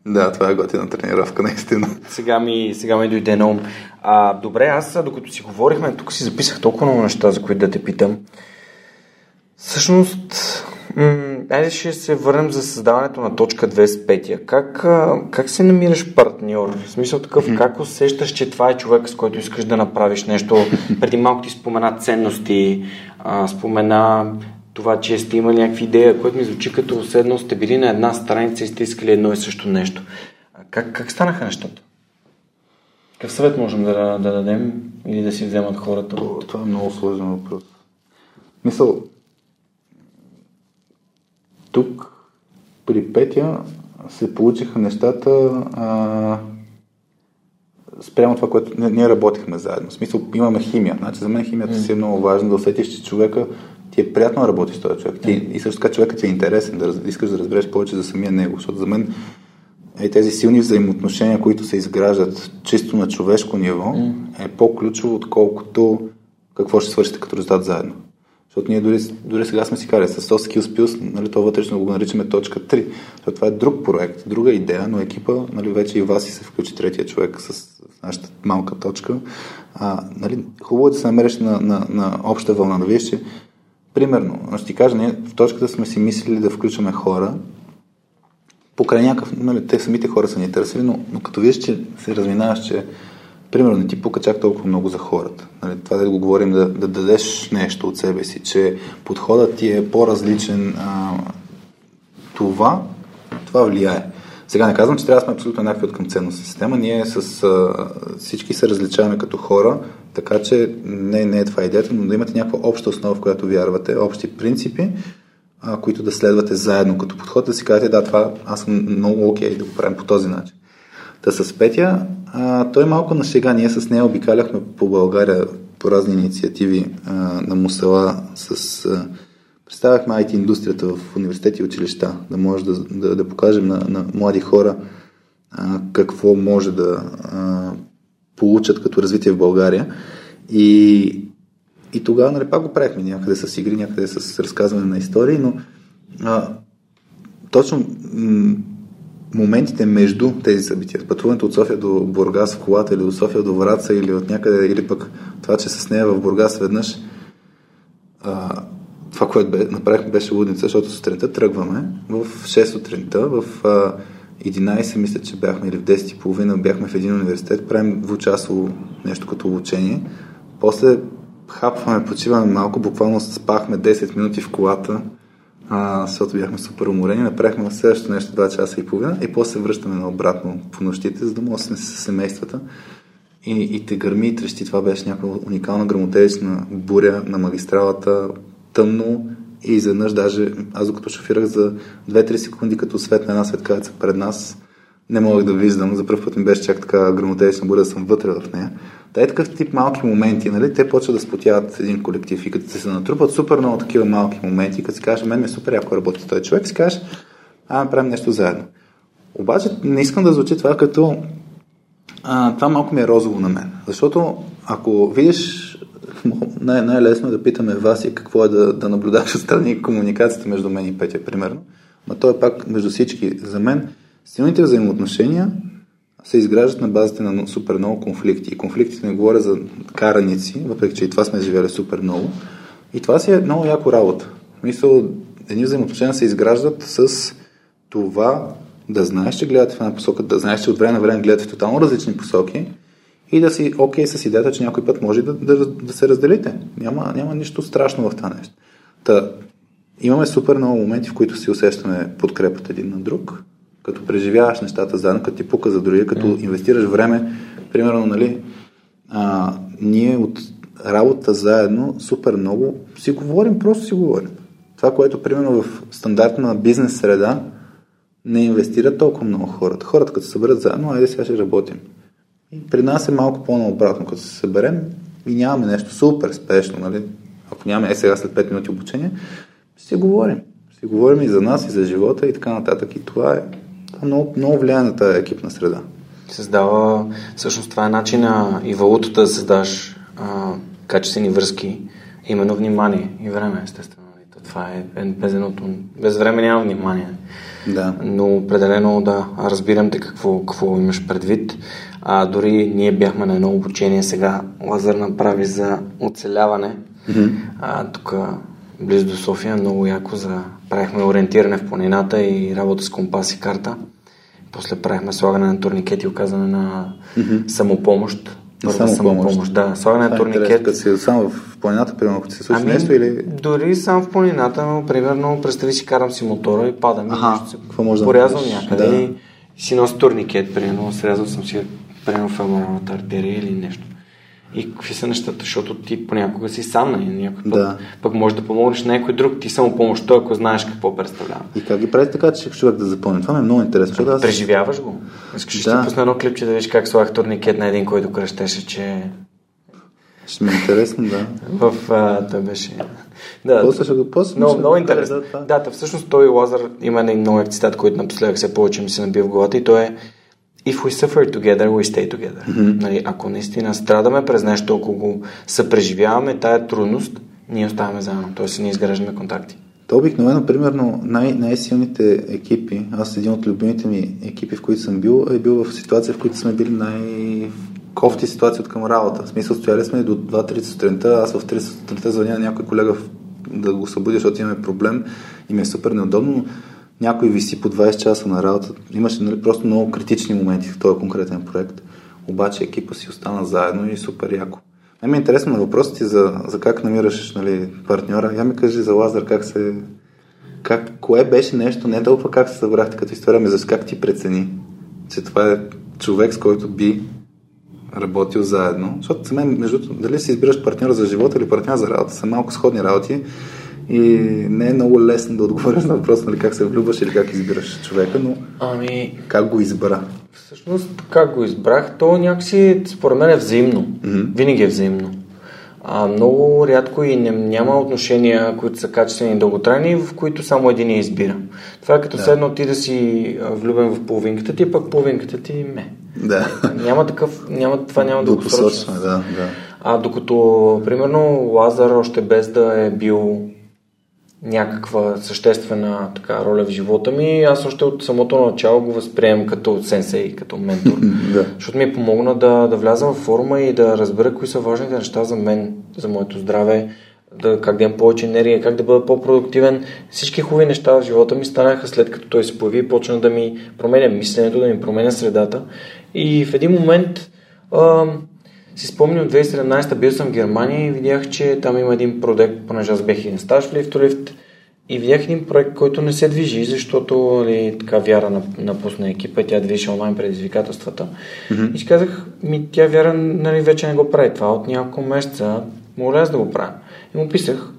Да, това е готина тренировка, наистина. Сега ми, сега ми дойде на ум. А, добре, аз докато си говорихме, тук си записах толкова много неща, за които да те питам. Всъщност, м- айде ще се върнем за създаването на точка 2 с Петя. Как, а, как се намираш партньор? В смисъл такъв, как усещаш, че това е човек, с който искаш да направиш нещо? Преди малко ти спомена ценности, а, спомена това, че сте имали някакви идея, което ми звучи като все сте били на една страница и сте искали едно и също нещо. А как, как станаха нещата? Какъв съвет можем да, да дадем или да си вземат хората? О, това е много сложен въпрос. Мисъл, тук при Петя се получиха нещата а, спрямо това, което ние, ние работихме заедно. В смисъл, имаме химия. Значи, за мен химията си е много важна, да усетиш, че човека ти е приятно да работиш с този човек. Ти, и също така човекът ти е интересен, да искаш да разбереш повече за самия него. Защото за мен е тези силни взаимоотношения, които се изграждат чисто на човешко ниво, е по-ключово, отколкото какво ще свършите като резултат заедно. Защото ние дори, дори сега сме си карали с Soft Skills Plus, нали, то вътрешно го наричаме точка 3. Защото това е друг проект, друга идея, но екипа, нали, вече и вас и се включи третия човек с нашата малка точка. А, нали, хубаво е да се намериш на, на, на обща вълна, да видиш, че примерно, ще ти кажа, ние в точката сме си мислили да включваме хора, покрай някакъв, нали, те самите хора са ни интересили, но, но като видиш, че се разминаваш, че примерно не ти пука чак толкова много за хората. Нали, това да го говорим, да, да дадеш нещо от себе си, че подходът ти е по-различен, а, това, това влияе. Сега не казвам, че трябва да сме абсолютно еднакви от към ценностна система. Ние с а, всички се различаваме като хора, така че не, не е това идеята, но да имате някаква обща основа, в която вярвате, общи принципи, а, които да следвате заедно като подход, да си кажете, да, това аз съм много окей да го правим по този начин. Та с Петя, а, той малко на шега, ние с нея обикаляхме по България по разни инициативи а, на Мусела с... А, представяхме IT индустрията в университети и училища, да може да, да, да покажем на, на млади хора а, какво може да а, получат като развитие в България. И, и тогава нали, пак го правихме някъде с игри, някъде с разказване на истории, но а, точно м- моментите между тези събития, пътуването от София до Бургас в колата или от София до Враца или от някъде, или пък това, че с нея в Бургас веднъж а, това, което бе, направихме беше лудница, защото сутринта тръгваме в 6 сутринта, в а, 11 мисля, че бяхме или в 10 и половина бяхме в един университет, правим двучасово нещо като обучение, после хапваме, почиваме малко, буквално спахме 10 минути в колата, а, защото бяхме супер уморени, направихме следващото нещо 2 часа и половина и после връщаме на обратно по нощите, за да може с семействата. И, и те гърми и трещи. Това беше някаква уникална грамотевична буря на магистралата, тъмно и изведнъж даже аз докато шофирах за 2-3 секунди като свет на една светкавица пред нас, не мога да виждам. За първ път ми беше чак така грамотеечно бъде да съм вътре в нея. Та е такъв тип малки моменти, нали, те почват да спотяват един колектив и като се натрупат супер много такива малки моменти, като си кажеш, мен ми е супер яко работи този човек, си кажеш, а, правим нещо заедно. Обаче не искам да звучи това като а, това малко ми е розово на мен. Защото ако видиш, най- най-лесно е да питаме вас и какво е да, да наблюдаваш отстрани комуникацията между мен и Петя, примерно. Но то е пак между всички. За мен силните взаимоотношения се изграждат на базата на супер много конфликти. И конфликтите не говоря за караници, въпреки че и това сме живели супер много. И това си е много яко работа. Мисъл, едни взаимоотношения се изграждат с това да знаеш, че гледате в една посока, да знаеш, че от време на време гледате в тотално различни посоки и да си окей okay с идеята, че някой път може да, да, да се разделите. Няма, няма нищо страшно в това нещо. Та, имаме супер много моменти, в които си усещаме подкрепата един на друг, като преживяваш нещата заедно, като ти пука за другия, като mm. инвестираш време. Примерно, нали, а, ние от работа заедно супер много си говорим, просто си говорим. Това, което примерно в стандартна бизнес среда не инвестират толкова много хората. Хората, като се съберат заедно, айде сега ще работим. И при нас е малко по-наобратно, като се съберем и нямаме нещо супер спешно, нали? Ако нямаме е сега след 5 минути обучение, ще говорим. Ще говорим и за нас, и за живота, и така нататък. И това е това много, много влияе на тази екипна среда. Създава, всъщност това е начина и валутата да създаш а, качествени връзки, именно внимание и време, естествено. Това е без едното. Без време няма внимание. Да. Но определено да, разбирам те какво, какво имаш предвид. А, дори ние бяхме на едно обучение сега, Лазър направи за оцеляване. Mm-hmm. А, тук близо до София, много яко за... Правихме ориентиране в планината и работа с компас и карта. После правихме слагане на турникети и оказане на mm-hmm. самопомощ. Първа самопомощ. Да, слагане на е турникет. Като си сам в планината, примерно, ако се случи ами, нещо или... Дори сам в планината, но примерно, представи си, карам си мотора и падам Аха, и какво може порязвам да някъде да. и си носи турникет, примерно, срязал съм си примерно феморалната артерия или нещо. И какви са нещата, защото ти понякога си сам, нали? някой път, да. пък можеш да помогнеш на някой друг, ти само помощта, ако знаеш какво представлява. И как ги прави така, че човек да запомни? Това ми е много интересно. Аз... Преживяваш го. Искаш да. да ти пусна едно клипче да видиш как слагах турникет на един, който кръщеше, че ще ми е интересно, да. В, а, той беше... Да, после ще го после. Много, много интересно. Да, да, всъщност той Лазар има един много цитат, който напоследък се повече ми се набива в главата и то е If we suffer together, we stay together. Mm-hmm. Нали, ако наистина страдаме през нещо, ако го съпреживяваме тая трудност, ние оставаме заедно, т.е. ние изграждаме контакти. То обикновено, примерно, най- най-силните екипи, аз един от любимите ми екипи, в които съм бил, е бил в ситуация, в които сме били най- кофти ситуация от към работа. В смисъл, стояли сме до 2-3 сутринта, аз в 3 сутринта звъня на някой колега да го събудя, защото имаме проблем и ми е супер неудобно, но някой виси по 20 часа на работа. Имаше нали, просто много критични моменти в този конкретен проект. Обаче екипа си остана заедно и супер яко. Не ми е интересно на въпросите за, за как намираш нали, партньора. Я ми кажи за Лазар как се... Как, кое беше нещо, не толкова как се събрахте като история, ми за как ти прецени, че това е човек, с който би работил заедно. Защото за мен, между дали си избираш партньор за живота или партньор за работа, са малко сходни работи и не е много лесно да отговориш на въпроса нали, как се влюбваш или как избираш човека, но ами... как го избра? Всъщност, как го избрах, то някакси според мен е взаимно. Mm-hmm. Винаги е взаимно. А, много рядко и не, няма отношения, които са качествени и дълготрайни, в които само един я избира. Това е като да. седно ти да си влюбен в половинката ти, пък половинката ти ме. Да. Няма такъв, няма, това няма дългосрочно. Да, да. А докато, примерно, Лазар още без да е бил някаква съществена така, роля в живота ми, аз още от самото начало го възприемам като сенсей, като ментор. да. Защото ми е помогна да, да вляза в форма и да разбера кои са важните неща за мен, за моето здраве, да, как да имам повече енергия, как да бъда по-продуктивен. Всички хубави неща в живота ми станаха след като той се появи и почна да ми променя мисленето, да ми променя средата. И в един момент а, си спомням, 2017 бил съм в Германия и видях, че там има един проект, понеже аз бех един стаж в лифтолифт, и видях един проект, който не се движи, защото али, така вяра напусна екипа и тя движи онлайн предизвикателствата. Mm-hmm. И си казах, ми тя вяра нали, вече не го прави това от няколко месеца, моля аз да го правя. И му писах.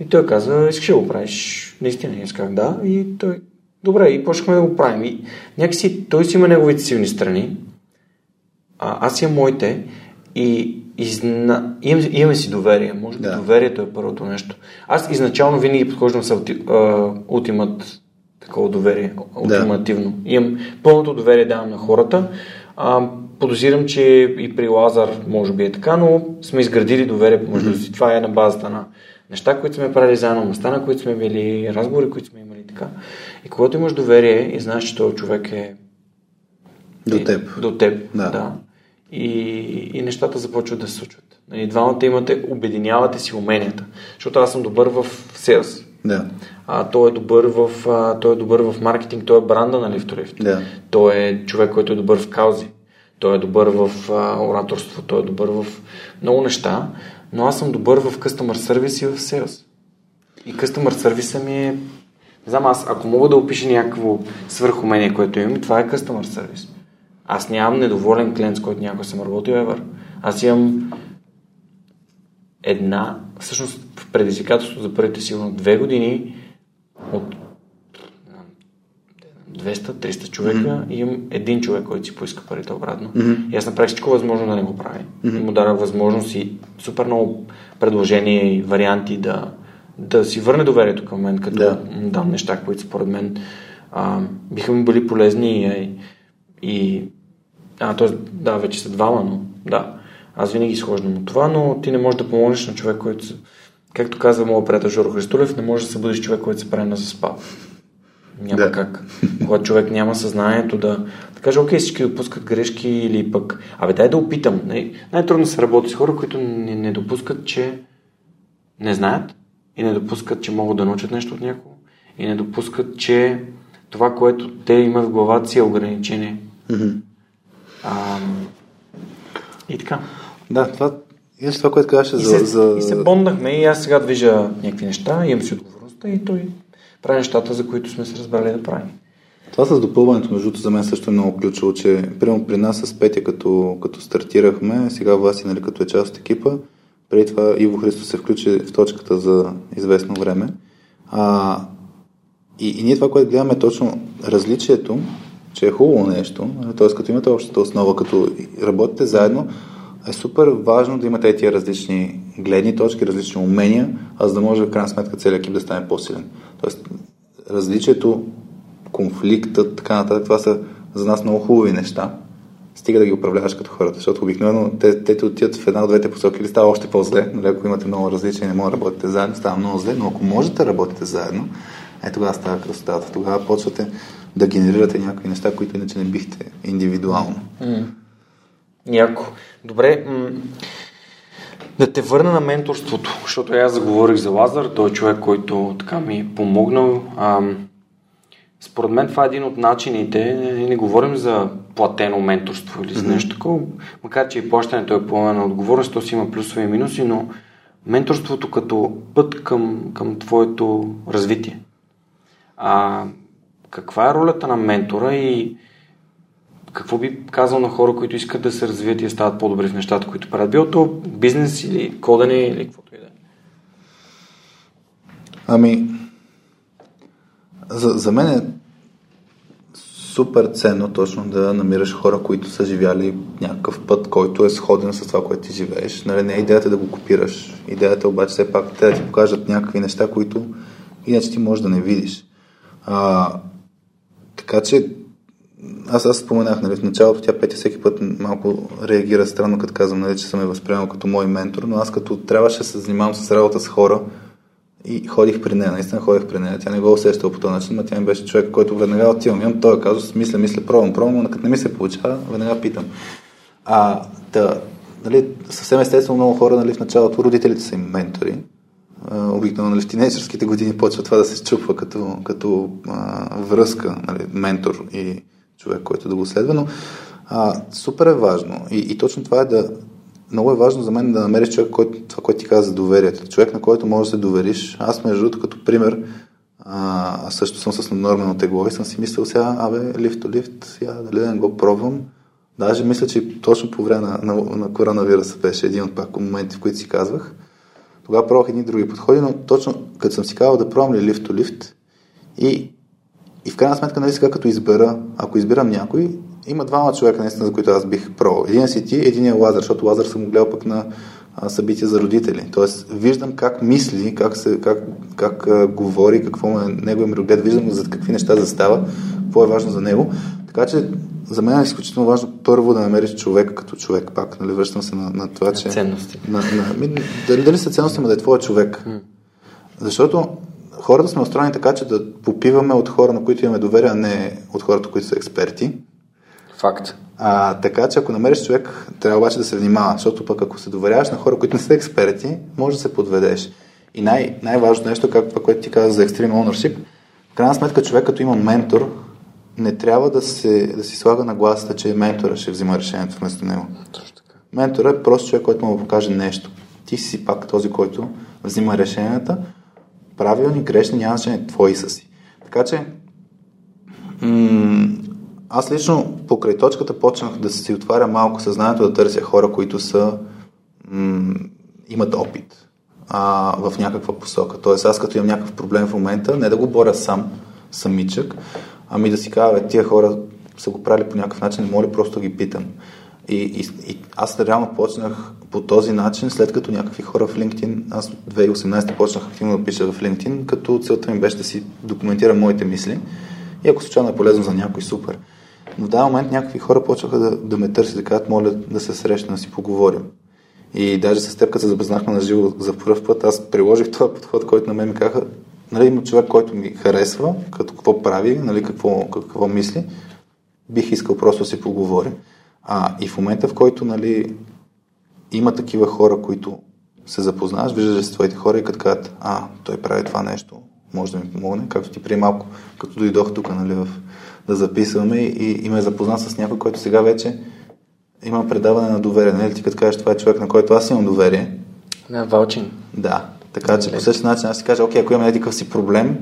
И той каза, искаш да го правиш? Наистина, исках да. И той Добре, и почнахме да го правим. И някакси той си има неговите силни страни, а, аз имам моите и изна... имам, имаме си доверие. Може би да. доверието е първото нещо. Аз изначално винаги подхождам с ултимат такова доверие, ултимативно. Да. Имам пълното доверие давам на хората. А, подозирам, че и при Лазар може би е така, но сме изградили доверие помежду си. Това е на базата на неща, които сме правили заедно, места, на които сме били, разговори, които сме имали така. И когато имаш доверие и знаеш, че този човек е до теб. До теб, да. да. И, и нещата започват да се случват. Нали, двамата имате, обединявате си уменията. Защото аз съм добър в sales. Да. А, той, е добър в, а, той е добър в маркетинг, той е бранда на Lift Да. Той е човек, който е добър в каузи. Той е добър в а, ораторство, той е добър в много неща, но аз съм добър в customer service и в sales. И customer service ми е... Не знам, аз ако мога да опиша някакво свърхумение, което имам, това е customer service. Аз нямам недоволен клиент, с който някой съм работил ever. Аз имам една, всъщност в предизвикателство за първите сигурно две години от 200-300 човека mm-hmm. имам един човек, който си поиска парите обратно. Mm-hmm. И аз направих всичко възможно да не го прави. Mm-hmm. И му дадах възможност и супер много предложения и варианти да, да си върне доверието към мен, като yeah. дам неща, които според мен а, биха ми били полезни и, и а, т.е. да, вече са двама, но да. Аз винаги изхождам от това, но ти не можеш да помогнеш на човек, който Както казва моят приятел Жоро Христолев, не може да се бъдеш човек, който се прави на заспал. Няма да. как. Когато човек няма съзнанието да, да каже, окей, всички допускат грешки или пък, абе дай да опитам. Най- най-трудно се работи с хора, които не, не допускат, че не знаят и не допускат, че могат да научат нещо от някого и не допускат, че това, което те имат в главата си е ограничение. Mm-hmm. А, и така. Да, това и това, което казваше за, за... И се бондахме и аз сега движа някакви неща, имам си отговорността и той прави нещата, за които сме се разбрали да правим. Това с допълването, между за мен също е много ключово, че примерно при нас с Петя, като, като стартирахме, сега Васи, нали, като е част от екипа, преди това Иво Христо се включи в точката за известно време. А, и, и ние това, което гледаме е точно различието, че е хубаво нещо, т.е. като имате общата основа, като работите заедно, е супер важно да имате тия различни гледни точки, различни умения, а за да може в крайна сметка целият екип да стане по-силен. Тоест, различието, конфликтът, така нататък, това са за нас много хубави неща. Стига да ги управляваш като хората, защото обикновено те, те отидат в една от двете посоки или става още по-зле. Нали, ако имате много различия и не може да работите заедно, става много зле, но ако можете да работите заедно, е тогава става красотата. Тогава почвате да генерирате някакви неща, които иначе не бихте индивидуално. Mm. Яко. Добре, м- да те върна на менторството, защото аз заговорих за Лазар, той е човек, който така ми е помогнал. А, според мен това е един от начините, не говорим за платено менторство или за mm-hmm. нещо такова, макар че и плащането е поемане на отговорност, то си има плюсове и минуси, но менторството като път към, към твоето развитие. А, каква е ролята на ментора и какво би казал на хора, които искат да се развият и стават по-добри в нещата, които правят? Било то бизнес или кодене или каквото и да е? Ами, за, за мен е супер ценно точно да намираш хора, които са живяли някакъв път, който е сходен с това, което ти живееш. Нали, не е идеята да го копираш. Идеята обаче все пак те да ти покажат някакви неща, които иначе ти можеш да не видиш. А, така че аз, аз споменах, нали, в началото тя Петя всеки път малко реагира странно, като казвам, нали, че съм е възприемал като мой ментор, но аз като трябваше да се занимавам с работа с хора и ходих при нея, наистина ходих при нея. Тя не го усещала по този начин, но тя ми беше човек, който веднага отивам. Имам този казус, мисля, мисля, пробвам, пробвам, но като не ми се получава, веднага питам. А, да, нали, съвсем естествено много хора нали, в началото родителите са им ментори. Обикновено нали, в тинейджерските години почва това да се чупва като, като а, връзка, нали, ментор и човек, който да го следва, но а, супер е важно. И, и точно това е да. Много е важно за мен да намериш човек, който, това, което ти каза за доверието. Човек, на който можеш да се довериш. Аз, между другото, като пример, а, също съм с наднормено тегло и съм си мислил сега, абе, лифт то лифт, сега дали да не го пробвам. Даже мисля, че точно по време на, на, на коронавируса беше един от пак моменти, в които си казвах. Тогава пробвах едни други подходи, но точно като съм си казал да пробвам ли лифт то лифт и и в крайна сметка, нали сега като избера, ако избирам някой, има двама човека, наистина, за които аз бих пробвал. Един си ти, един е Лазар, защото Лазар съм го гледал пък на а, събития за родители. Тоест, виждам как мисли, как, се, как, как а, говори, какво е неговия мироглед, виждам за какви неща застава, какво е важно за него. Така че за мен е изключително важно първо да намериш човека като човек. Пак, нали, връщам се на, на това, че... Ценности. На, на, ми, дали, дали са ценности, но да е твой човек. Mm. Защото хората сме устроени така, че да попиваме от хора, на които имаме доверие, а не от хората, които са експерти. Факт. А, така че ако намериш човек, трябва обаче да се внимава, защото пък ако се доверяваш на хора, които не са експерти, може да се подведеш. И най- най-важното нещо, както това, което ти каза за Extreme Ownership, в крайна сметка човек, като има ментор, не трябва да, се, да си слага на гласата, че ментора ще взима решението вместо него. Точно така. Ментора е просто човек, който му покаже нещо. Ти си пак този, който взима решенията. Правилни, грешни, няма значение, твои са си. Така че, м- аз лично покрай точката почнах да си отваря малко съзнанието, да търся хора, които са м- имат опит а, в някаква посока. Тоест аз като имам някакъв проблем в момента, не да го боря сам, самичък, ами да си кажа, тия хора са го правили по някакъв начин, не моля просто да ги питам. И, и, и аз реално почнах по този начин, след като някакви хора в LinkedIn, аз 2018 почнах активно да пиша в LinkedIn, като целта ми беше да си документирам моите мисли и ако случайно е полезно за някой, супер. Но в даден момент някакви хора почнаха да, да ме търсят, да кажат, моля да се срещна, да си поговорим. И даже с теб, като се запознахме на живо за първ път, аз приложих този подход, който на мен ми казаха, нали, има човек, който ми харесва, като какво прави, нали, какво, какво мисли, бих искал просто да си поговорим. А, и в момента, в който нали, има такива хора, които се запознаваш, виждаш с твоите хора и като кажат, а, той прави това нещо, може да ми помогне, както ти при малко, като дойдох тук нали, в, да записваме и, и ме запозна с някой, който сега вече има предаване на доверие. Нали? Ти като кажеш, това е човек, на който аз имам доверие. Да, Валчин. Да, така че по същия начин аз си кажа, окей, ако имам някакъв си проблем,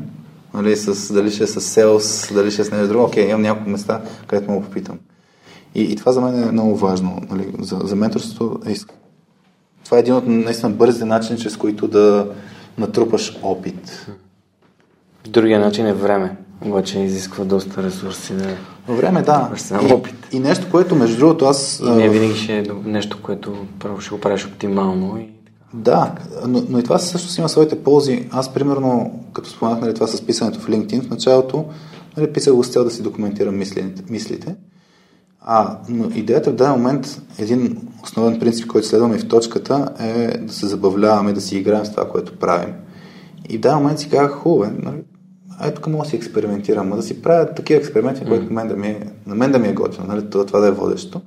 нали, с, дали ще е с селс, дали ще е с нещо друго, окей, имам няколко места, където му попитам. И, и това за мен е много важно. Нали, за, за менторството е, това е един от наистина бързите начини, чрез които да натрупаш опит. Другия начин е време, обаче изисква доста ресурси да Време, да. И, опит. И нещо, което между другото аз... И не винаги ще е нещо, което първо ще го правиш оптимално и да, но, но и това също има своите ползи. Аз, примерно, като споменах нали, това с писането в LinkedIn, в началото нали, писах го с цел да си документирам мислите. мислите. А, но идеята в даден момент, един основен принцип, който следваме в точката, е да се забавляваме, да си играем с това, което правим. И в даден момент си казах, хубаво, нали, ай тук мога да си експериментирам, а да си правя такива експерименти, mm. които мен да ми е, на мен да ми е готино, нали, това, това да е водещо.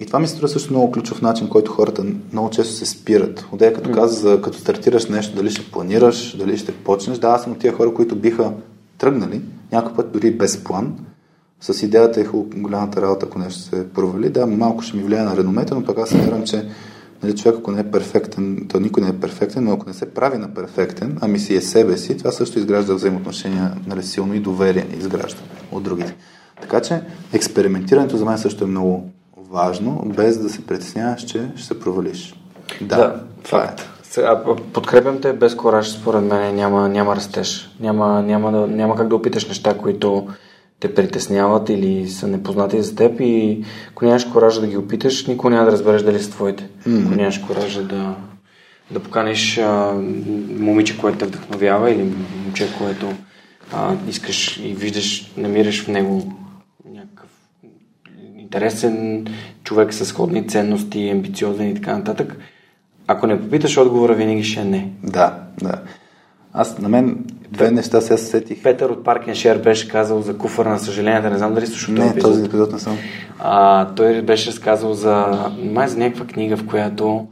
И това ми се струва също много ключов начин, който хората много често се спират. Отдея като mm. каза, като стартираш нещо, дали ще планираш, дали ще почнеш. Да, аз съм от тия хора, които биха тръгнали, някой път дори без план, с идеята е голямата работа, ако нещо се провали. Да, малко ще ми влияе на реномета, но пък аз смятам, че нали, човек, ако не е перфектен, то никой не е перфектен, но ако не се прави на перфектен, ами си е себе си, това също изгражда взаимоотношения нали, силно и доверие изгражда от другите. Така че експериментирането за мен също е много важно, без да се притесняваш, че ще се провалиш. Да, да факт. Е. Сега, подкрепям те, без кораж, според мен няма, няма растеж. Няма, няма, няма как да опиташ неща, които те притесняват или са непознати за теб и ако нямаш коража да ги опиташ, никога няма да разбереш дали са твоите. Mm-hmm. Ако нямаш коража да, да поканиш а, момиче, което те вдъхновява или момче, което а, искаш и виждаш, намираш в него някакъв интересен човек с сходни ценности, амбициозен и така нататък, ако не попиташ, отговора винаги ще е не. Да, да. Аз на мен две неща сега се сетих. Петър от Паркен Шер беше казал за куфър на съжаленията, не знам дали слушал този епизод. този епизод не съм. А, той беше разказал за, май за някаква книга, в която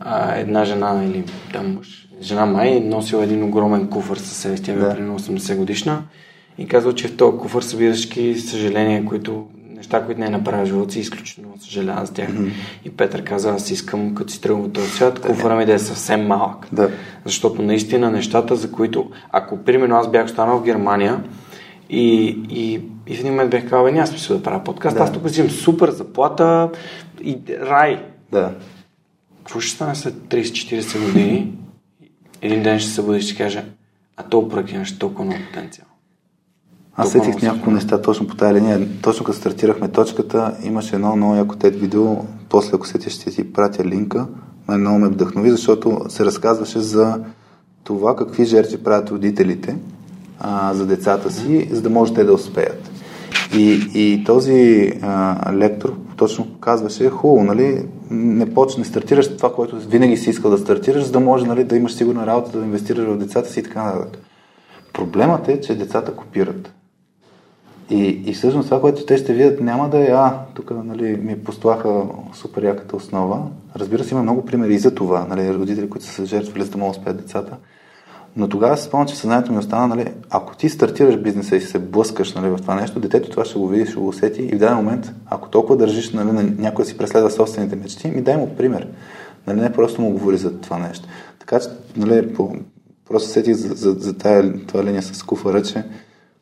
а, една жена или там жена май носила един огромен куфър със себе тя да. примерно 80 годишна и казва, че в този куфър събираш съжаления, които неща, които не е направил живота си, изключително съжалявам за тях. Mm-hmm. И Петър каза, аз искам, като си тръгвам от този свят, куфара ми да е съвсем малък. Да. Защото наистина нещата, за които, ако примерно аз бях останал в Германия и, и, и в един момент бях казал, няма смисъл да правя подкаст, да. аз тук взимам супер заплата и рай. Да. Какво ще стане след 30-40 години? Един ден ще се бъде и ще каже, а то проект имаш толкова много потенциал. Аз сетих няколко неща точно по тази линия. Точно като стартирахме точката, имаше едно много яко тет видео. После, ако сетиш, ще ти пратя линка. Мен много ме вдъхнови, защото се разказваше за това какви жертви правят родителите а, за децата си, за да може те да успеят. И, и този а, лектор точно казваше, хубаво, нали, не почне, стартираш това, което винаги си искал да стартираш, за да може нали, да имаш сигурна работа, да инвестираш в децата си и така нататък. Проблемът е, че децата копират. И, и всъщност това, което те ще видят, няма да е, а, тук нали, ми послаха супер яката основа. Разбира се, има много примери и за това, нали, родители, които са се жертвали, за да могат успеят децата. Но тогава се спомням, че съзнанието ми остана, нали, ако ти стартираш бизнеса и се блъскаш нали, в това нещо, детето това ще го види, ще го усети и в даден момент, ако толкова държиш нали, на някой да си преследва собствените мечти, ми дай му пример. Нали, не просто му говори за това нещо. Така че, нали, по, просто сетих за, за, за тая, това линия с куфара, че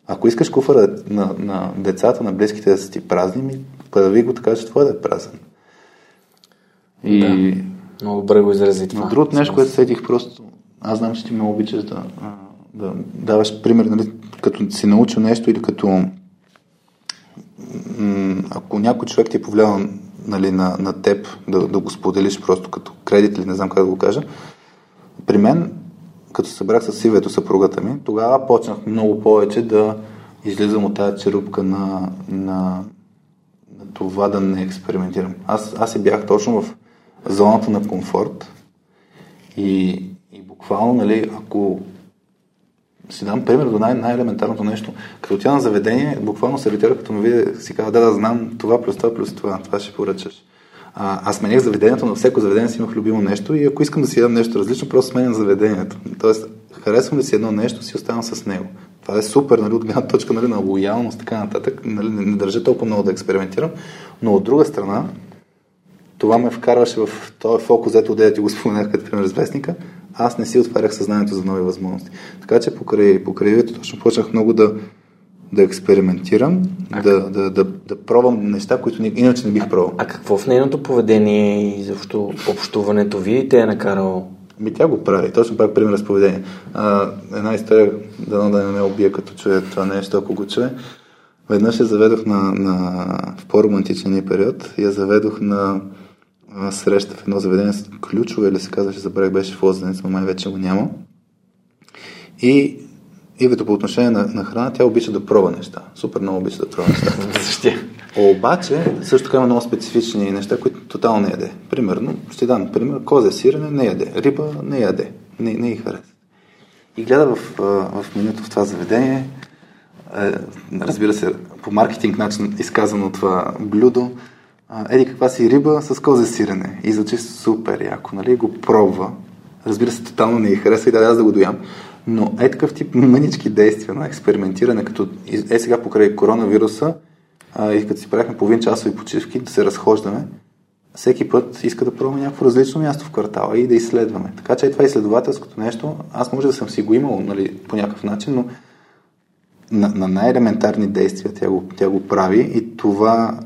ако искаш куфара на, на децата, на близките да са ти празни, ми прави го така, че това да е празен. И... Да. Много добре го изрази това. Другото нещо, което сетих просто аз знам, че ти ме обичаш да, да даваш пример, нали, като си научил нещо или като ако някой човек ти е повлиял нали, на, на теб да, да го споделиш просто като кредит или не знам как да го кажа, при мен, като се събрах с Сивето, съпругата ми, тогава почнах много повече да излизам от тази черупка на, на, на това да не експериментирам. Аз, аз си бях точно в зоната на комфорт и буквално, нали, ако си дам пример до най- най-елементарното нещо. Като тя на заведение, буквално сервитера, като ме види, си казва, да, да, знам това плюс това плюс това, това ще поръчаш. А, аз сменях заведението, на всяко заведение си имах любимо нещо и ако искам да си ядам нещо различно, просто сменям заведението. Тоест, харесвам ли си едно нещо, си оставам с него. Това е супер, нали, от гледна точка нали, на лоялност, така нататък. Нали, не, държа толкова много да експериментирам, но от друга страна, това ме вкарваше в този фокус, ето да ти го споменах като пример с вестника, аз не си отварях съзнанието за нови възможности. Така че покрай, покрай точно почнах много да, да експериментирам, да, да, да, да пробвам неща, които иначе не бих пробвал. А какво в нейното поведение и защо общуването ви те е накарало? Ми тя го прави, точно пак пример с поведение. А, една история, дано да не ме убие като чуе това нещо, ако го чуе. Веднъж я заведох на, на, в по-романтичния период, я заведох на среща в едно заведение с ключове, или се казваше, забравих, беше в Лозенец, но май вече го няма. И Ивето по отношение на, на храна, тя обича да пробва неща. Супер много обича да пробва неща. Обаче, също така има много специфични неща, които тотално не яде. Примерно, ще дам пример, козе сирене не яде, риба не яде, не, не и харесва. И гледа в, в менюто в това заведение, е, разбира се, по маркетинг начин изказано това блюдо, еди каква си риба с козе сирене. И звучи супер яко, нали? Го пробва. Разбира се, тотално не й харесва и да аз да го доям. Но е такъв тип мънички действия на експериментиране, като е сега покрай коронавируса а, и като си правихме половин часови почивки да се разхождаме, всеки път иска да пробваме някакво различно място в квартала и да изследваме. Така че е това изследователското нещо, аз може да съм си го имал нали, по някакъв начин, но на, на най-елементарни действия тя го, тя го прави и това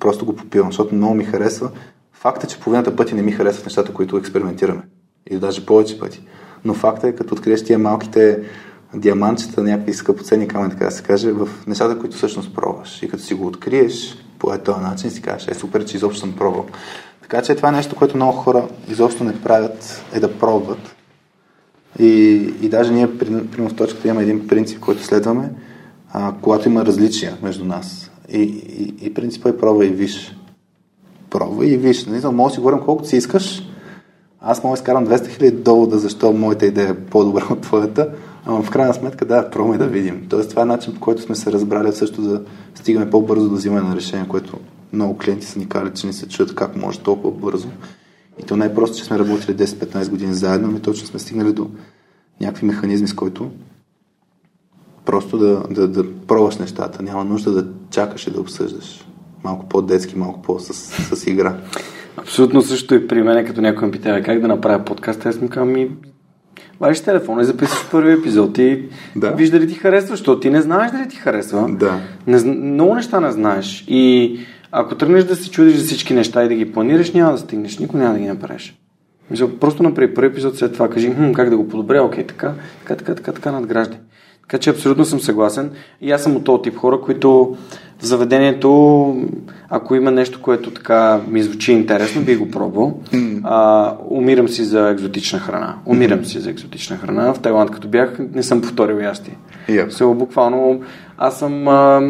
просто го попивам, защото много ми харесва. Факта, че половината пъти не ми харесват нещата, които експериментираме. И даже повече пъти. Но факта е, като откриеш тия малките диамантчета, някакви скъпоценни камъни, така да се каже, в нещата, които всъщност пробваш. И като си го откриеш по този начин, си кажеш, е супер, че изобщо съм пробвал. Така че това е нещо, което много хора изобщо не правят, е да пробват. И, и даже ние, примерно в точката, имаме един принцип, който следваме, а, когато има различия между нас. И, и, и принципа е пробва и виж. Пробва и виж. Не знам, мога да си говорим колкото си искаш. Аз мога да изкарам 200 хиляди довода, защо моята идея е по-добра от твоята, ама в крайна сметка да, пробваме да видим. Тоест това е начин, по който сме се разбрали също да стигаме по-бързо до взимане на решение, което много клиенти са ни казали, че не се чуят как може толкова бързо. И то най-просто, че сме работили 10-15 години заедно, ами точно сме стигнали до някакви механизми, с които просто да, да, да пробваш нещата. Няма нужда да чакаш и да обсъждаш. Малко по-детски, малко по-с с игра. Абсолютно също и при мен, като някой ме пита как да направя подкаст, аз му казвам ми вадиш телефона и записваш първи епизод и да. виж дали ти харесва, защото ти не знаеш дали ти харесва. Да. Не, много неща не знаеш. И ако тръгнеш да се чудиш за всички неща и да ги планираш, няма да стигнеш, никой няма да ги направиш. Мисля, просто направи първи епизод, след това кажи, хм, как да го подобря, окей, така, така, така, така, така надграждай. Така че абсолютно съм съгласен. И аз съм от този тип хора, които в заведението, ако има нещо, което така ми звучи интересно, би го пробвал. А, умирам си за екзотична храна. Умирам си за екзотична храна. В Тайланд, като бях, не съм повторил ясти. Yep. Село, буквално, аз съм... А,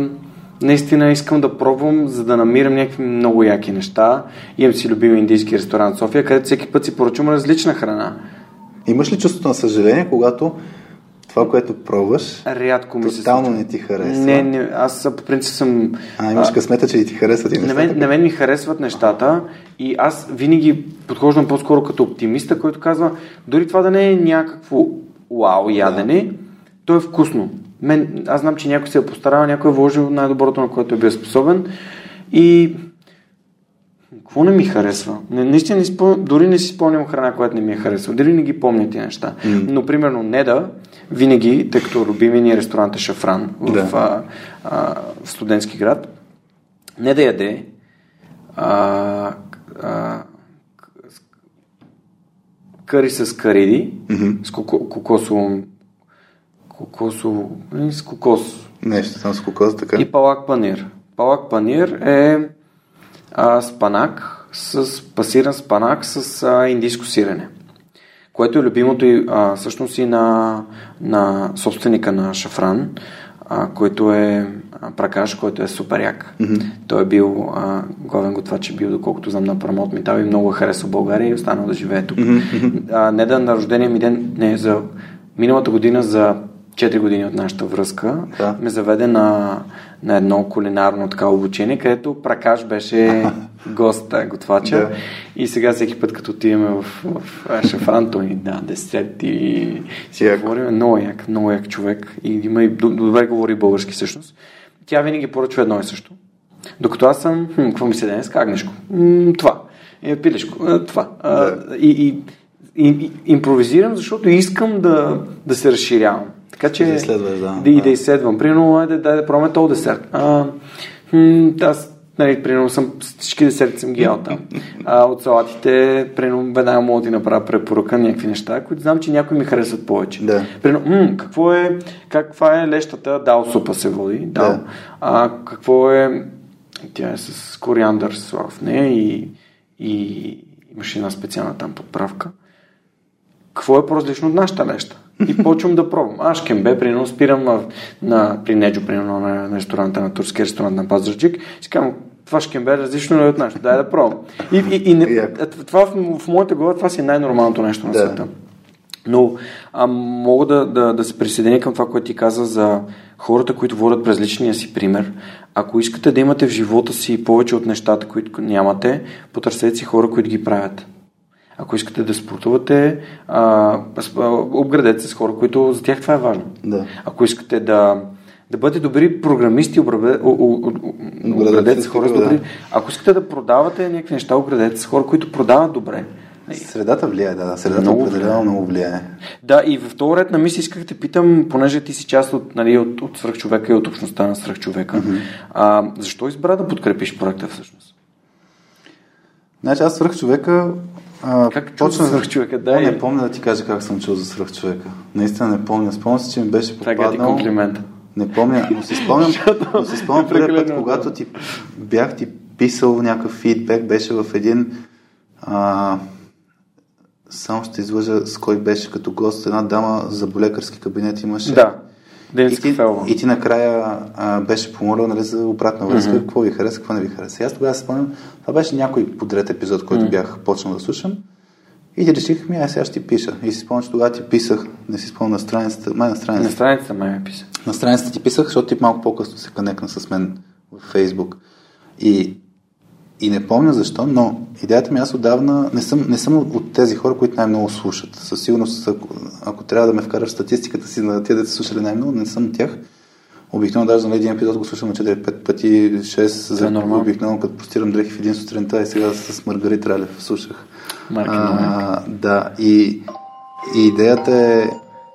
наистина искам да пробвам, за да намирам някакви много яки неща. Имам си любим индийски ресторант София, където всеки път си поръчвам различна храна. Имаш ли чувството на съжаление, когато това, което пробваш, Рядко ми се тотално случва. не ти харесва? Не, не, аз по принцип съм... А, имаш късмета, че и ти харесват и На нещата. мен, на мен ми харесват нещата и аз винаги подхождам по-скоро като оптимиста, който казва, дори това да не е някакво вау ядене, то е вкусно. Мен, аз знам, че някой се е постарал, някой е вложил най-доброто, на което е бил способен и какво не ми харесва? Не, наистина не спом... дори не си спомням храна, която не ми е харесва. Дори не ги помня тези неща. Mm. Но, примерно, Неда, винаги, тъй като любими ни ресторант е Шафран в, Да. а, а, в студентски град, Неда яде а, а, къри с кариди, mm-hmm. с коко, кокосово кокосово, не, с кокос, Нещо там с кокос, така. и палак панир. Палак панир е а, спанак с пасиран спанак с а, индийско сирене, което е любимото и а, всъщност и на, на собственика на Шафран, а, който е Пракаш, който е супер як. Mm-hmm. Той е бил а, главен готвач, е бил, доколкото знам, на Прамот Митал и много хареса България и е останал да живее тук. Mm-hmm. А, не да на рождения ми ден, не, за миналата година за 4 години от нашата връзка, Да. ме заведе на, на едно кулинарно така обучение, където Пракаш беше гост, готвача. Да. И сега всеки път, като отиваме в, в, той ни да, десет и си Як. говорим. Много як, много як човек. И има и добре говори български всъщност. Тя винаги поръчва едно и също. Докато аз съм, хм, какво ми се днес? Кагнешко. М, това. Е, пилешко. Е, това. А, Да. и, и, и, и, импровизирам, защото искам да, да се разширявам. Така че... Да изследваш, да. Да, и Да. изследвам. Примерно, айде, дай да пробваме този десерт. А, аз, нали, примерно, съм, всички десерти съм ги ял там. А, от салатите, примерно, веднага мога да ти направя препоръка на някакви неща, които знам, че някои ми харесват повече. Да. Примерно, м, какво е, каква е лещата, дал супа се води, дал. Да. А, какво е, тя е с кориандър слава в нея и, и имаше една специална там подправка. Какво е по-различно от нашата леща? И почвам да пробвам. Аз кембе, примерно, спирам на, на, при Неджо, примерно, на, на ресторанта, на турски ресторант на Пазарджик. Си казвам, това шкембе е различно ли от нашето? Дай да пробвам. И, и, и не, Яко. това в, в моята глава, това си е най-нормалното нещо на света. Но а, мога да, да, да се присъединя към това, което ти каза за хората, които водят през личния си пример. Ако искате да имате в живота си повече от нещата, които нямате, потърсете си хора, които ги правят. Ако искате да спортувате, а, обградете се с хора, които за тях това е важно. Да. Ако искате да, да бъдете добри програмисти, Обградете се хора с добри. да. Ако искате да продавате някакви неща, обградете се с хора, които продават добре. Средата влияе, да, да. Средата Много определено влияе. много влияе. Да, и в този ред на мисли исках да те питам, понеже ти си част от, нали, от, от свръхчовека и от общността на свръхчовека, mm-hmm. а, защо избра да подкрепиш проекта всъщност? Значи аз свърх човека... А, Как чу свръхчовека? О, Дай. не помня да ти кажа как съм чул за свърх човека. Наистина не помня. Спомням си, че ми беше Това е ти попаднал... комплимент. Не помня, но си спомням, но си спомням първият път, когато да. ти бях ти писал някакъв фидбек, беше в един а, само ще излъжа с кой беше като гост, една дама за болекарски кабинет имаше. Да, И Денис ти, Кафелова. и ти накрая а, беше помолил нали, за обратна връзка, mm-hmm. какво ви хареса, какво не ви хареса. И аз тогава спомням, това беше някой подред епизод, който mm-hmm. бях почнал да слушам. И ти реших, ми, аз сега ще ти пиша. И си спомням, че тогава ти писах, не си спомням на страницата, май на На страницата. страницата май ме писа. На страницата ти писах, защото ти малко по-късно се конекна с мен в Фейсбук. И, и не помня защо, но идеята ми аз отдавна не съм, не съм от тези хора, които най-много слушат. Със сигурност, ако, ако трябва да ме вкараш статистиката си на да са слушали най-много, не съм от тях. Обикновено даже на един епизод го слушам на 4-5 пъти, 6, за нормално. обикновено като постирам дрехи в един сутринта и сега с Маргарит Ралев слушах. Марки а, да, и, и идеята е,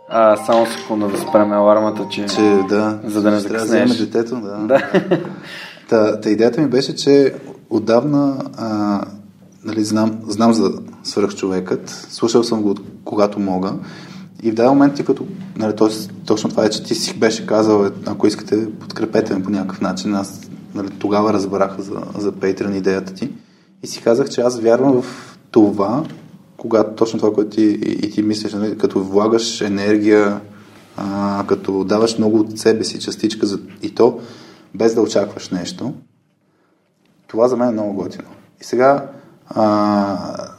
А, само секунда да спрем алармата, че... че да, За да не ще трябва закъснееш. вземе детето, да. Да. Та, та идеята ми беше, че отдавна а, нали, знам, знам за свръхчовекът, слушал съм го от когато мога И в даден момент ти като, нали, т.е. точно това е, че ти си беше казал, е, ако искате, подкрепете ме по някакъв начин. Аз нали, тогава разбрах за, за Patreon идеята ти. И си казах, че аз вярвам в това, когато точно това, което ти, и, и ти мислиш, нали, като влагаш енергия, а, като даваш много от себе си частичка за, и то без да очакваш нещо, това за мен е много готино. И сега а,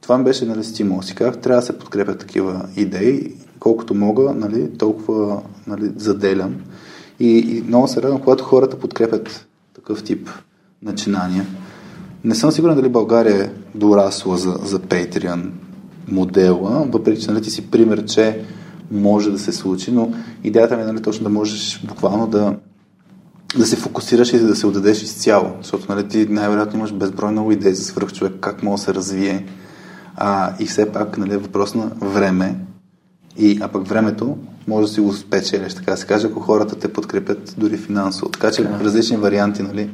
това ми беше нали, стимул. Си казах, трябва да се подкрепят такива идеи, колкото мога, нали, толкова нали, заделям. И, и много се радвам, когато хората подкрепят такъв тип начинания. Не съм сигурен дали България е дорасла за, за Patreon модела, въпреки че нали, ти си пример, че може да се случи, но идеята ми е нали, точно да можеш буквално да, да се фокусираш и да се отдадеш изцяло, защото нали, ти най-вероятно имаш безброй много идеи за свърх човек, как може да се развие. А, и все пак нали, е въпрос на време. И, а пък времето може да си го спечелиш, така да се каже, ако хората те подкрепят дори финансово. Така че да. различни варианти нали,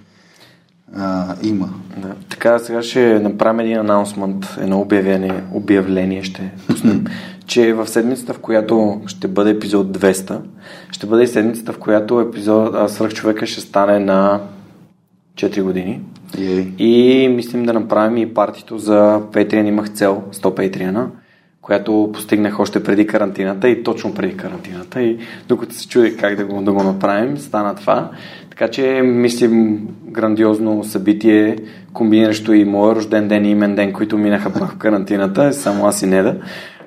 а, има. Да. Така, сега ще направим един анонсмент, едно обявление, обявление ще пуснем, че в седмицата, в която ще бъде епизод 200, ще бъде и седмицата, в която епизод Свърх човека ще стане на 4 години. Ей. И мислим да направим и партито за Patreon. Имах цел 100 Patreon, която постигнах още преди карантината и точно преди карантината. И докато се чудих как да го, да го направим, стана това. Така че мислим грандиозно събитие, комбиниращо и моя рожден ден и имен ден, които минаха в карантината, само аз и не да.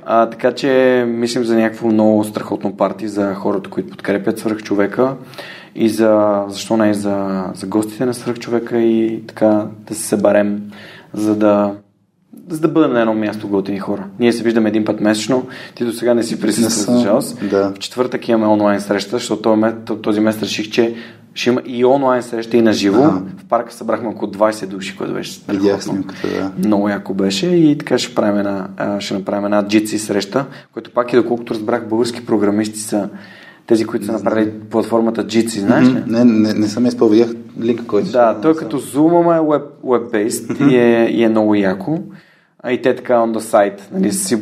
А, така че мислим за някакво много страхотно парти за хората, които подкрепят свърх човека и за, защо не и за, за гостите на свърх човека и така да се съберем, за да за да бъдем на едно място готини хора. Ние се виждаме един път месечно. Ти до сега не си присъствал, за жалост. Да. В четвъртък имаме онлайн среща, защото този месец реших, че ще има и онлайн среща и на живо. Ага. В парка събрахме около 20 души, което беше Видях снимката, да. Много яко беше и така ще, правим една, ще направим една Jitsi среща, което пак и доколкото разбрах, български програмисти са тези, които са направили платформата Jitsi, знаеш ли? Не, не, не съм изпълнил, видях линка, който Да, той като Zoom, ама е web, web-based и, е, и е много яко. А и те така on the site, нали, си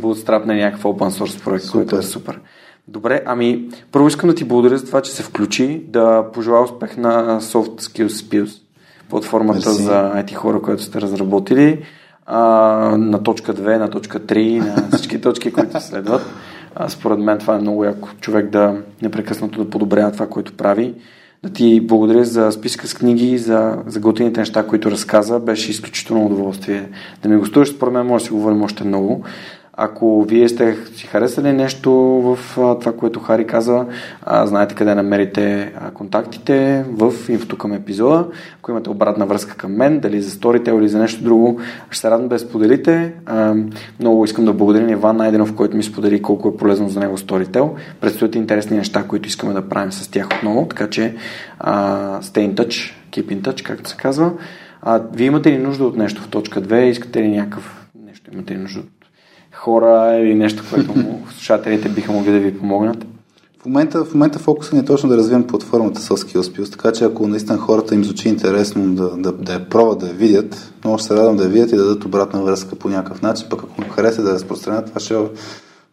на някакъв open source проект, супер. който е супер. Добре, ами първо искам да ти благодаря за това, че се включи, да пожелая успех на Soft Skills Spills, платформата Merci. за IT хора, която сте разработили, а, на точка 2, на точка 3, на всички точки, които следват. Според мен това е много яко човек да непрекъснато да подобрява това, което прави. Да ти благодаря за списка с книги, за, за готините неща, които разказа. Беше изключително удоволствие да ми гостуваш. Според мен може да си говорим още много. Ако вие сте си харесали нещо в това, което Хари каза, знаете къде намерите контактите в инфото към епизода. Ако имате обратна връзка към мен, дали за Storytel или за нещо друго, ще се радвам да я споделите. Много искам да благодаря на Иван Найденов, който ми сподели колко е полезно за него Storytel. Предстоят интересни неща, които искаме да правим с тях отново, така че а, stay in touch, keep in touch, както се казва. А, вие имате ли нужда от нещо в точка 2? Искате ли някакъв нещо? Имате ли нужда от хора или нещо, което слушателите биха могли да ви помогнат? В момента, в момента фокуса ни е точно да развием платформата с Skillspills, така че ако наистина хората им звучи интересно да, да, да я пробват, да я видят, много ще се радвам да я видят и да дадат обратна връзка по някакъв начин, пък ако хареса да разпространят, това ще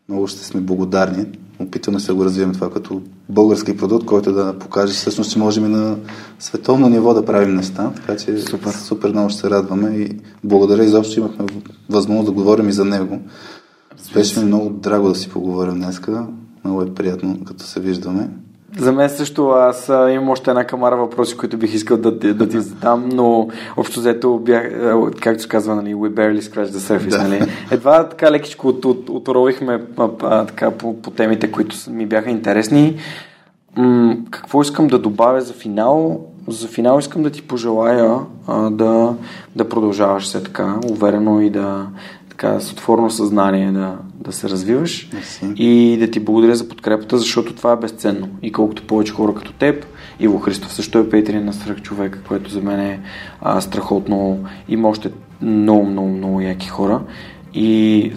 много ще сме благодарни. Опитваме се да го развием това като български продукт, който да покаже всъщност, че можем и на световно ниво да правим неща. Така че супер, супер много ще се радваме и благодаря изобщо, имахме възможност да говорим и за него. Беше ми много драго да си поговорим днеска. Много е приятно, като се виждаме. За мен също аз имам още една камара въпроси, които бих искал да, да ти задам, но общо взето бях, както се казва, нали, we barely scratch the surface, да. нали? Едва така лекичко от, от, отровихме а, а, така, по, по темите, които ми бяха интересни. М- какво искам да добавя за финал? За финал искам да ти пожелая а, да, да продължаваш се така, уверено и да, така, с отворено съзнание да, да се развиваш Merci. и да ти благодаря за подкрепата, защото това е безценно. И колкото повече хора като теб, Иво Христов също е Петрин на Страх човека, което за мен е а, страхотно. Има още много, много, много яки хора. И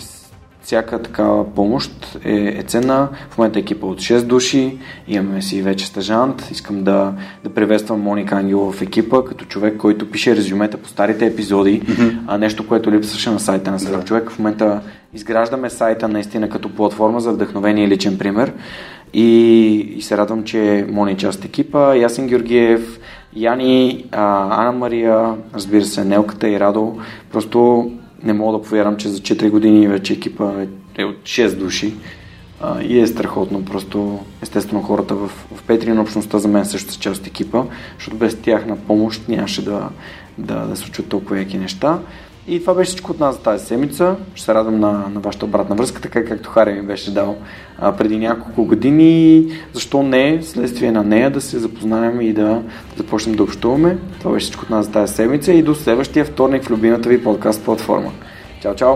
всяка такава помощ е, е ценна. В момента екипа от 6 души, имаме си вече стажант. Искам да, да приветствам Моника Ангелова в екипа, като човек, който пише резюмета по старите епизоди, mm-hmm. а нещо, което липсваше на сайта на Съръв човек. В момента изграждаме сайта наистина като платформа за вдъхновение и личен пример. И, и се радвам, че Мони е част от екипа. Ясен Георгиев, Яни, а, Ана Мария, разбира се, Нелката и Радо. Просто не мога да повярвам, че за 4 години вече екипа е от 6 души. А, и е страхотно. Просто, естествено, хората в, в Петрин общността за мен също са част от екипа, защото без тях на помощ нямаше да, да, да случват толкова яки неща. И това беше всичко от нас за тази седмица. Ще се радвам на, на вашата обратна връзка, така както Хари ми беше дал а, преди няколко години. Защо не, следствие на нея, да се запознаем и да започнем да общуваме. Това беше всичко от нас за тази седмица и до следващия вторник в любимата ви подкаст платформа. Чао, чао!